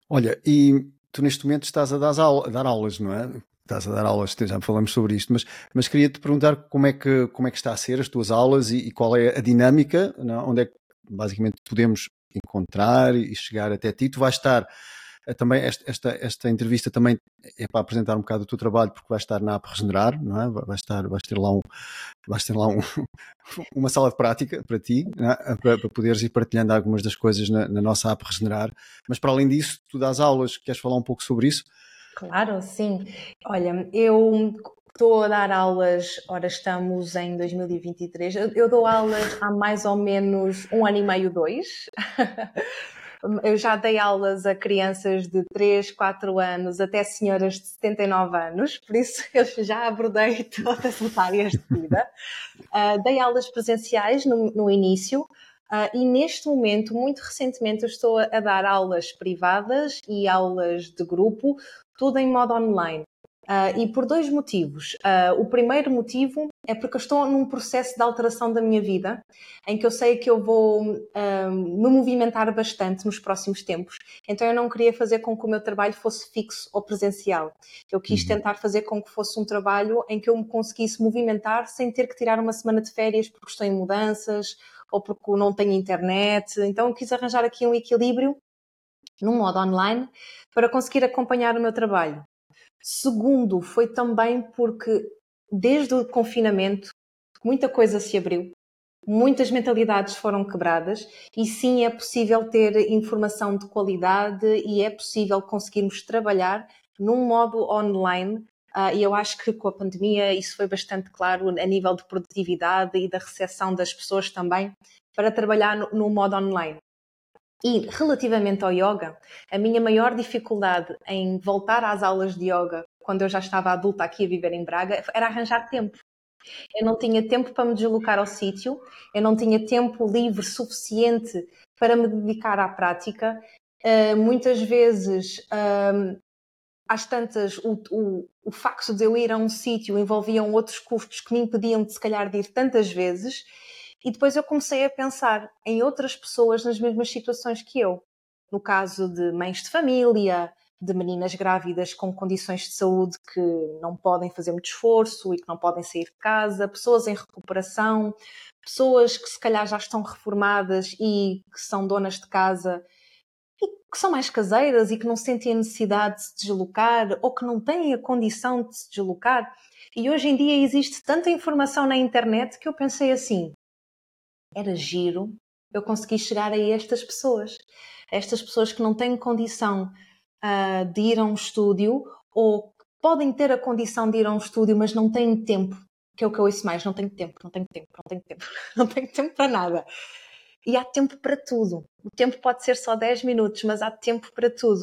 Olha, e tu neste momento estás a dar, a dar aulas, não é? Estás a dar aulas, já falamos sobre isto, mas, mas queria te perguntar como é, que, como é que está a ser as tuas aulas e, e qual é a dinâmica, não? É? onde é que basicamente podemos encontrar e chegar até ti. Tu vais estar também esta, esta, esta, entrevista também é para apresentar um bocado o teu trabalho porque vais estar na App Regenerar, não é? Vais, estar, vais ter lá, um, vais ter lá um, uma sala de prática para ti, é? para, para, poderes ir partilhando algumas das coisas na, na, nossa App Regenerar. Mas para além disso, tu dás aulas, queres falar um pouco sobre isso? Claro, sim. Olha, eu estou a dar aulas, ora estamos em 2023, eu, eu dou aulas há mais ou menos um ano e meio, dois. Eu já dei aulas a crianças de 3, 4 anos até senhoras de 79 anos, por isso eu já abordei todas as áreas de vida. Uh, dei aulas presenciais no, no início, uh, e neste momento, muito recentemente, estou a dar aulas privadas e aulas de grupo, tudo em modo online. Uh, e por dois motivos. O primeiro motivo é porque eu estou num processo de alteração da minha vida, em que eu sei que eu vou uh, me movimentar bastante nos próximos tempos. Então eu não queria fazer com que o meu trabalho fosse fixo ou presencial. Eu quis uhum. tentar fazer com que fosse um trabalho em que eu me conseguisse movimentar sem ter que tirar uma semana de férias porque estou em mudanças ou porque não tenho internet. Então eu quis arranjar aqui um equilíbrio num modo online para conseguir acompanhar o meu trabalho. Segundo, foi também porque desde o confinamento muita coisa se abriu, muitas mentalidades foram quebradas e sim é possível ter informação de qualidade e é possível conseguirmos trabalhar num modo online. Uh, e eu acho que com a pandemia isso foi bastante claro a nível de produtividade e da recepção das pessoas também para trabalhar no, no modo online. E relativamente ao yoga, a minha maior dificuldade em voltar às aulas de yoga quando eu já estava adulta aqui a viver em Braga era arranjar tempo. Eu não tinha tempo para me deslocar ao sítio, eu não tinha tempo livre suficiente para me dedicar à prática. Uh, muitas vezes, uh, às tantas, o, o, o facto de eu ir a um sítio envolviam outros custos que me impediam de, se calhar, de ir tantas vezes e depois eu comecei a pensar em outras pessoas nas mesmas situações que eu. No caso de mães de família, de meninas grávidas com condições de saúde que não podem fazer muito esforço e que não podem sair de casa, pessoas em recuperação, pessoas que se calhar já estão reformadas e que são donas de casa e que são mais caseiras e que não sentem a necessidade de se deslocar ou que não têm a condição de se deslocar. E hoje em dia existe tanta informação na internet que eu pensei assim: era giro eu consegui chegar a estas pessoas. Estas pessoas que não têm condição uh, de ir a um estúdio ou podem ter a condição de ir a um estúdio, mas não têm tempo, que é o que eu ouço mais, não tenho tempo, não tenho tempo, não tenho tempo, não tenho tempo para nada. E há tempo para tudo. O tempo pode ser só 10 minutos, mas há tempo para tudo.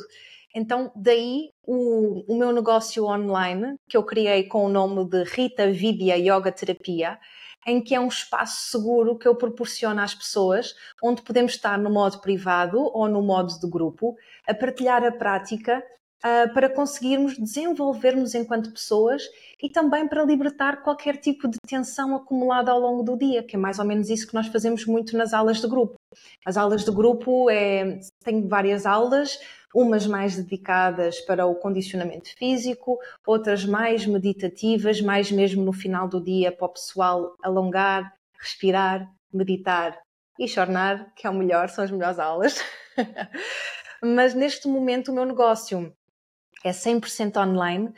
Então, daí o, o meu negócio online, que eu criei com o nome de Rita Vidya Yoga Terapia, em que é um espaço seguro que eu proporciono às pessoas, onde podemos estar no modo privado ou no modo de grupo, a partilhar a prática uh, para conseguirmos desenvolvermos enquanto pessoas e também para libertar qualquer tipo de tensão acumulada ao longo do dia, que é mais ou menos isso que nós fazemos muito nas aulas de grupo. As aulas de grupo é, várias aulas, umas mais dedicadas para o condicionamento físico, outras mais meditativas, mais mesmo no final do dia para o pessoal alongar, respirar, meditar e chornar, que é o melhor, são as melhores aulas. Mas neste momento o meu negócio é 100% online,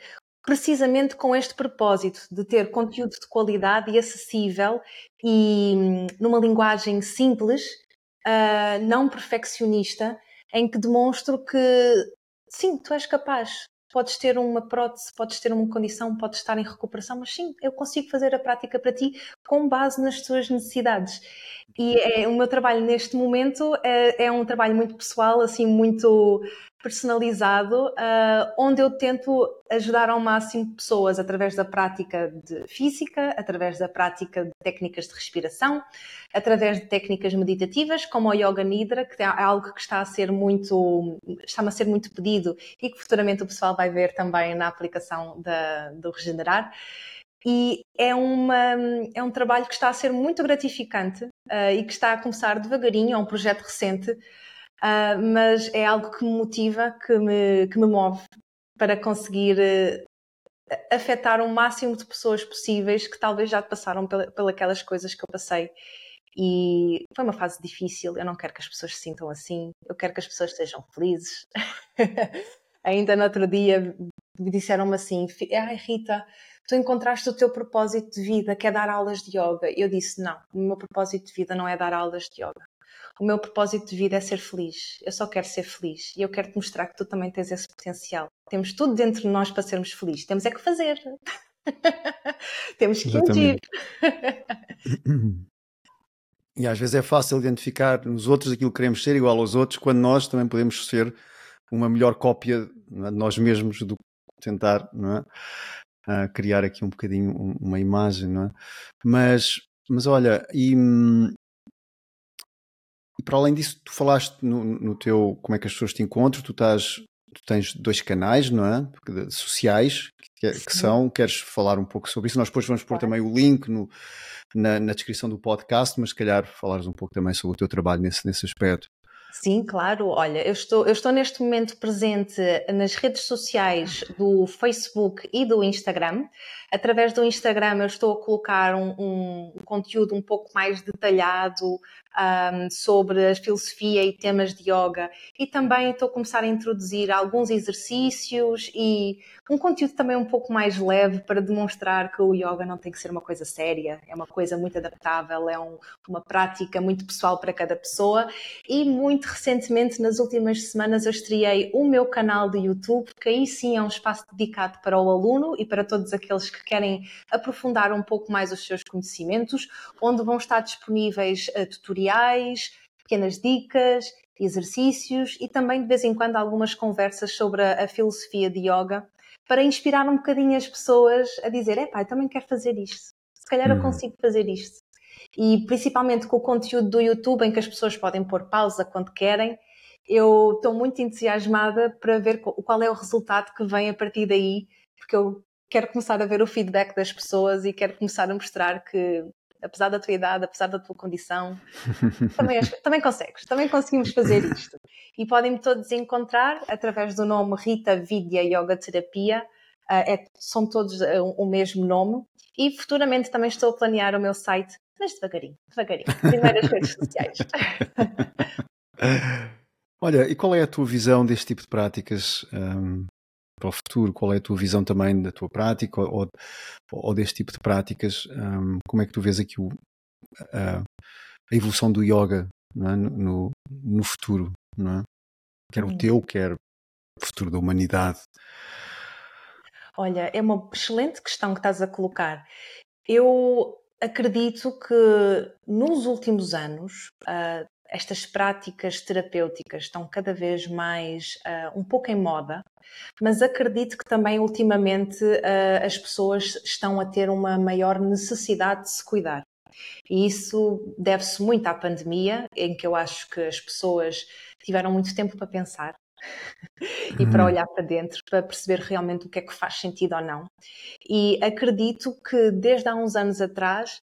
precisamente com este propósito de ter conteúdo de qualidade e acessível e hum, numa linguagem simples, uh, não perfeccionista, em que demonstro que sim, tu és capaz. Podes ter uma prótese, podes ter uma condição, podes estar em recuperação, mas sim, eu consigo fazer a prática para ti com base nas tuas necessidades. E é, o meu trabalho neste momento é, é um trabalho muito pessoal, assim, muito personalizado, uh, onde eu tento ajudar ao máximo pessoas através da prática de física, através da prática de técnicas de respiração, através de técnicas meditativas, como o Yoga Nidra, que é algo que está a ser muito, está a ser muito pedido e que futuramente o pessoal vai ver também na aplicação da, do Regenerar. e é, uma, é um trabalho que está a ser muito gratificante uh, e que está a começar devagarinho, é um projeto recente, uh, mas é algo que me motiva, que me, que me move para conseguir uh, afetar o máximo de pessoas possíveis que talvez já passaram pelas coisas que eu passei. E foi uma fase difícil, eu não quero que as pessoas se sintam assim, eu quero que as pessoas sejam felizes. Ainda no outro dia me disseram-me assim: Ai Rita, tu encontraste o teu propósito de vida, que é dar aulas de yoga. Eu disse: Não, o meu propósito de vida não é dar aulas de yoga. O meu propósito de vida é ser feliz. Eu só quero ser feliz. E eu quero te mostrar que tu também tens esse potencial. Temos tudo dentro de nós para sermos felizes. Temos é que fazer. Temos que agir. E às vezes é fácil identificar nos outros aquilo que queremos ser igual aos outros, quando nós também podemos ser uma melhor cópia é, de nós mesmos do que tentar é? Uh, criar aqui um bocadinho uma imagem, é? Mas, mas olha, e, e para além disso, tu falaste no, no, teu como é que as pessoas te encontram, tu estás tu tens dois canais, não é? Sociais, que, que, são, queres falar um pouco sobre isso? Nós depois vamos pôr também o link no, na, na, descrição do podcast, mas se calhar falares um pouco também sobre o teu trabalho nesse, nesse aspecto. Sim, claro. Olha, eu estou, eu estou neste momento presente nas redes sociais do Facebook e do Instagram. Através do Instagram eu estou a colocar um, um conteúdo um pouco mais detalhado um, sobre a filosofia e temas de yoga e também estou a começar a introduzir alguns exercícios e um conteúdo também um pouco mais leve para demonstrar que o yoga não tem que ser uma coisa séria, é uma coisa muito adaptável, é um, uma prática muito pessoal para cada pessoa e muito recentemente, nas últimas semanas, eu estreiei o meu canal de YouTube, que aí sim é um espaço dedicado para o aluno e para todos aqueles que querem aprofundar um pouco mais os seus conhecimentos, onde vão estar disponíveis uh, tutoriais, pequenas dicas, exercícios e também de vez em quando algumas conversas sobre a, filosofia de yoga para inspirar um bocadinho as pessoas a dizer: epá, eu também quero fazer isto, se calhar eu uhum. consigo fazer isto. E principalmente com o conteúdo do YouTube, em que as pessoas podem pôr pausa quando querem, eu estou muito entusiasmada para ver qual é o resultado que vem a partir daí, porque eu quero começar a ver o feedback das pessoas e quero começar a mostrar que, apesar da tua idade, apesar da tua condição, também, também consegues, também conseguimos fazer isto. E podem-me todos encontrar através do nome Rita Vidya Yoga Terapia, uh, é, são todos uh, o mesmo nome. E futuramente também estou a planear o meu site, mas devagarinho, devagarinho, primeiras redes sociais. Olha, e qual é a tua visão deste tipo de práticas um, para o futuro? Qual é a tua visão também da tua prática ou, ou deste tipo de práticas? Um, como é que tu vês aqui o, a, a, evolução do yoga é? no, no, futuro? Não é? Quer o hum. teu, quer o futuro da humanidade. Olha, é uma excelente questão que estás a colocar. Eu acredito que nos últimos anos uh, estas práticas terapêuticas estão cada vez mais uh, um pouco em moda, mas acredito que também ultimamente uh, as pessoas estão a ter uma maior necessidade de se cuidar. E isso deve-se muito à pandemia, em que eu acho que as pessoas tiveram muito tempo para pensar e para uhum. olhar para dentro, para perceber realmente o que é que faz sentido ou não. E acredito que desde há uns anos atrás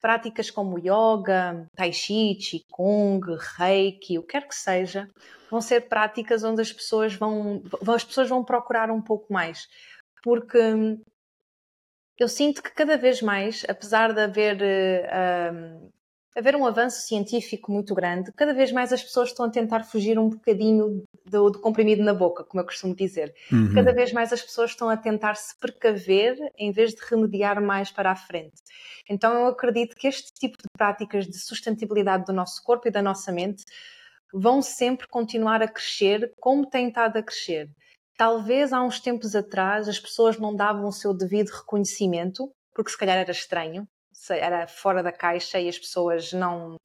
práticas como yoga, tai chi, qigong, reiki, o que quer que seja, vão ser práticas onde as pessoas vão, as pessoas vão procurar um pouco mais, porque hum, eu sinto que cada vez mais, apesar de haver uh, haver um avanço científico muito grande, cada vez mais as pessoas estão a tentar fugir um bocadinho do, do comprimido na boca, como eu costumo dizer. Uhum. Cada vez mais as pessoas estão a tentar se precaver em vez de remediar mais para a frente. Então eu acredito que este tipo de práticas de sustentabilidade do nosso corpo e da nossa mente vão sempre continuar a crescer como têm estado a crescer. Talvez há uns tempos atrás as pessoas não davam o seu devido reconhecimento, porque se calhar era estranho, era fora da caixa e as pessoas não,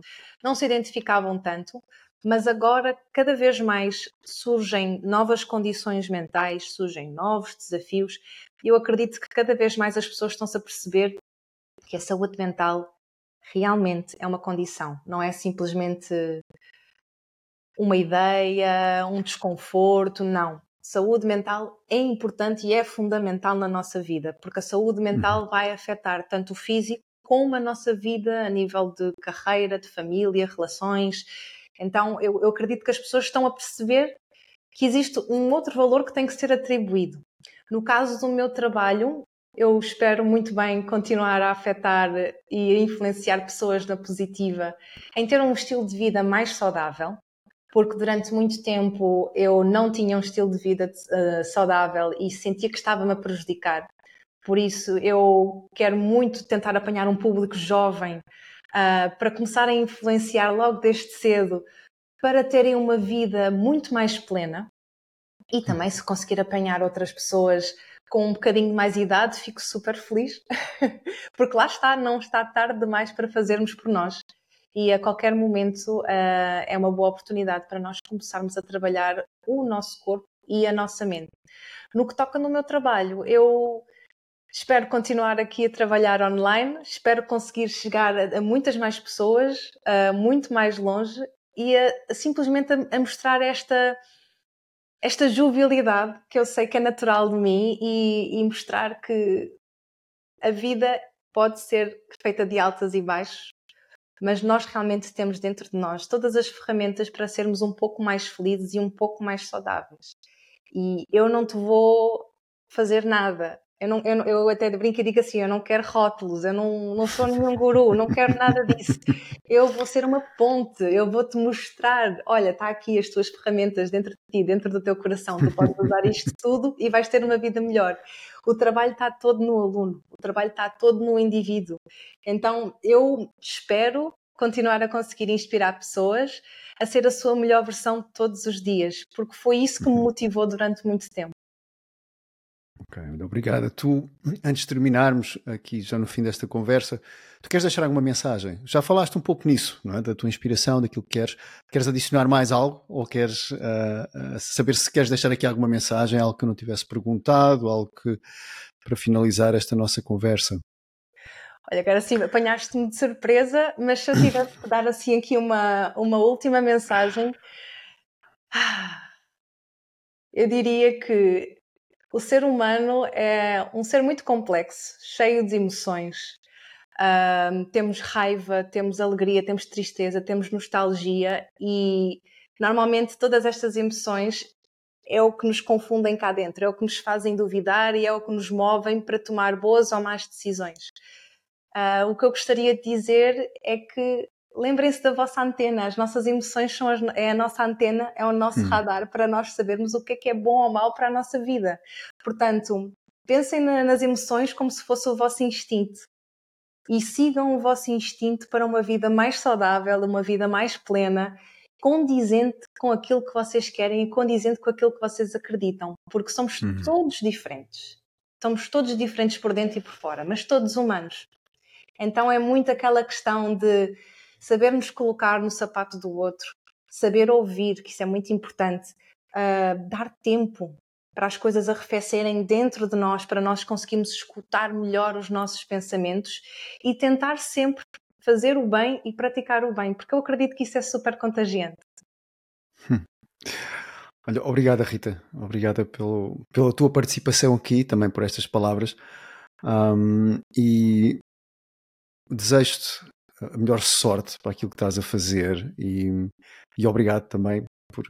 não se identificavam tanto, mas agora cada vez mais surgem novas condições mentais, surgem novos desafios e eu acredito que cada vez mais as pessoas estão-se a perceber que a saúde mental realmente é uma condição, não é simplesmente uma ideia, um desconforto, não. Saúde mental é importante e é fundamental na nossa vida, porque a saúde mental uhum. vai afetar tanto o físico como a nossa vida a nível de carreira, de família, relações. Então, eu, eu acredito que as pessoas estão a perceber que existe um outro valor que tem que ser atribuído. No caso do meu trabalho, eu espero muito bem continuar a afetar e a influenciar pessoas na positiva em ter um estilo de vida mais saudável, porque durante muito tempo eu não tinha um estilo de vida uh, saudável e sentia que estava-me a prejudicar. Por isso, eu quero muito tentar apanhar um público jovem uh, para começar a influenciar logo desde cedo para terem uma vida muito mais plena e também se conseguir apanhar outras pessoas com um bocadinho mais idade, fico super feliz, porque lá está, não está tarde demais para fazermos por nós. E a qualquer momento uh, é uma boa oportunidade para nós começarmos a trabalhar o nosso corpo e a nossa mente. No que toca no meu trabalho, eu espero continuar aqui a trabalhar online, espero conseguir chegar a, a muitas mais pessoas, uh, muito mais longe e a, a simplesmente a, mostrar esta esta jovialidade que eu sei que é natural de mim e, e mostrar que a vida pode ser feita de altas e baixos, mas nós realmente temos dentro de nós todas as ferramentas para sermos um pouco mais felizes e um pouco mais saudáveis. E eu não te vou fazer nada, eu, não, eu, eu até brinco e digo assim: eu não quero rótulos, eu não, não sou nenhum guru, não quero nada disso. Eu vou ser uma ponte, eu vou-te mostrar: olha, está aqui as tuas ferramentas dentro de ti, dentro do teu coração, tu podes usar isto tudo e vais ter uma vida melhor. O trabalho está todo no aluno, o trabalho está todo no indivíduo. Então eu espero continuar a conseguir inspirar pessoas a ser a sua melhor versão todos os dias, porque foi isso que me motivou durante muito tempo. Ok, obrigada. Tu, antes de terminarmos aqui já no fim desta conversa, tu queres deixar alguma mensagem? Já falaste um pouco nisso, não é? da tua inspiração, daquilo que queres. Queres adicionar mais algo? Ou queres uh, uh, saber se queres deixar aqui alguma mensagem, algo que eu não tivesse perguntado, algo que para finalizar esta nossa conversa? Olha, agora sim, apanhaste-me de surpresa, mas se eu tivesse que dar assim aqui uma, uma última mensagem, ah, eu diria que o ser humano é um ser muito complexo, cheio de emoções. Uh, temos raiva, temos alegria, temos tristeza, temos nostalgia e normalmente todas estas emoções é o que nos confundem cá dentro, é o que nos fazem duvidar e é o que nos movem para tomar boas ou más decisões. Uh, o que eu gostaria de dizer é que lembrem-se da vossa antena. As nossas emoções são as, é a nossa antena, é o nosso hum. radar para nós sabermos o que é que é bom ou mau para a nossa vida. Portanto, pensem na, nas emoções como se fosse o vosso instinto e sigam o vosso instinto para uma vida mais saudável, uma vida mais plena, condizente com aquilo que vocês querem e condizente com aquilo que vocês acreditam, porque somos hum. todos diferentes. Somos todos diferentes por dentro e por fora, mas todos humanos. Então é muito aquela questão de saber nos colocar no sapato do outro, saber ouvir, que isso é muito importante, uh, dar tempo para as coisas arrefecerem dentro de nós, para nós conseguirmos escutar melhor os nossos pensamentos e tentar sempre fazer o bem e praticar o bem, porque eu acredito que isso é super contagiante. Hum. Olha, obrigada Rita, obrigada pelo, pela tua participação aqui, também por estas palavras. Um, e desejo-te a melhor sorte para aquilo que estás a fazer e, e obrigado também por,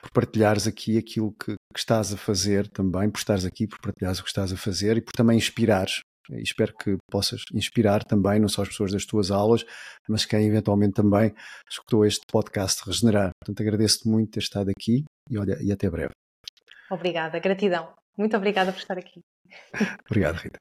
por partilhares aqui aquilo que, que, estás a fazer também, por estares aqui, por partilhares o que estás a fazer e por também inspirares. E espero que possas inspirar também, não só as pessoas das tuas aulas, mas quem eventualmente também escutou este podcast Regenerar. Portanto, agradeço-te muito ter estado aqui e olha, e até breve. Obrigada, gratidão. Muito obrigada por estar aqui. Obrigado, Rita.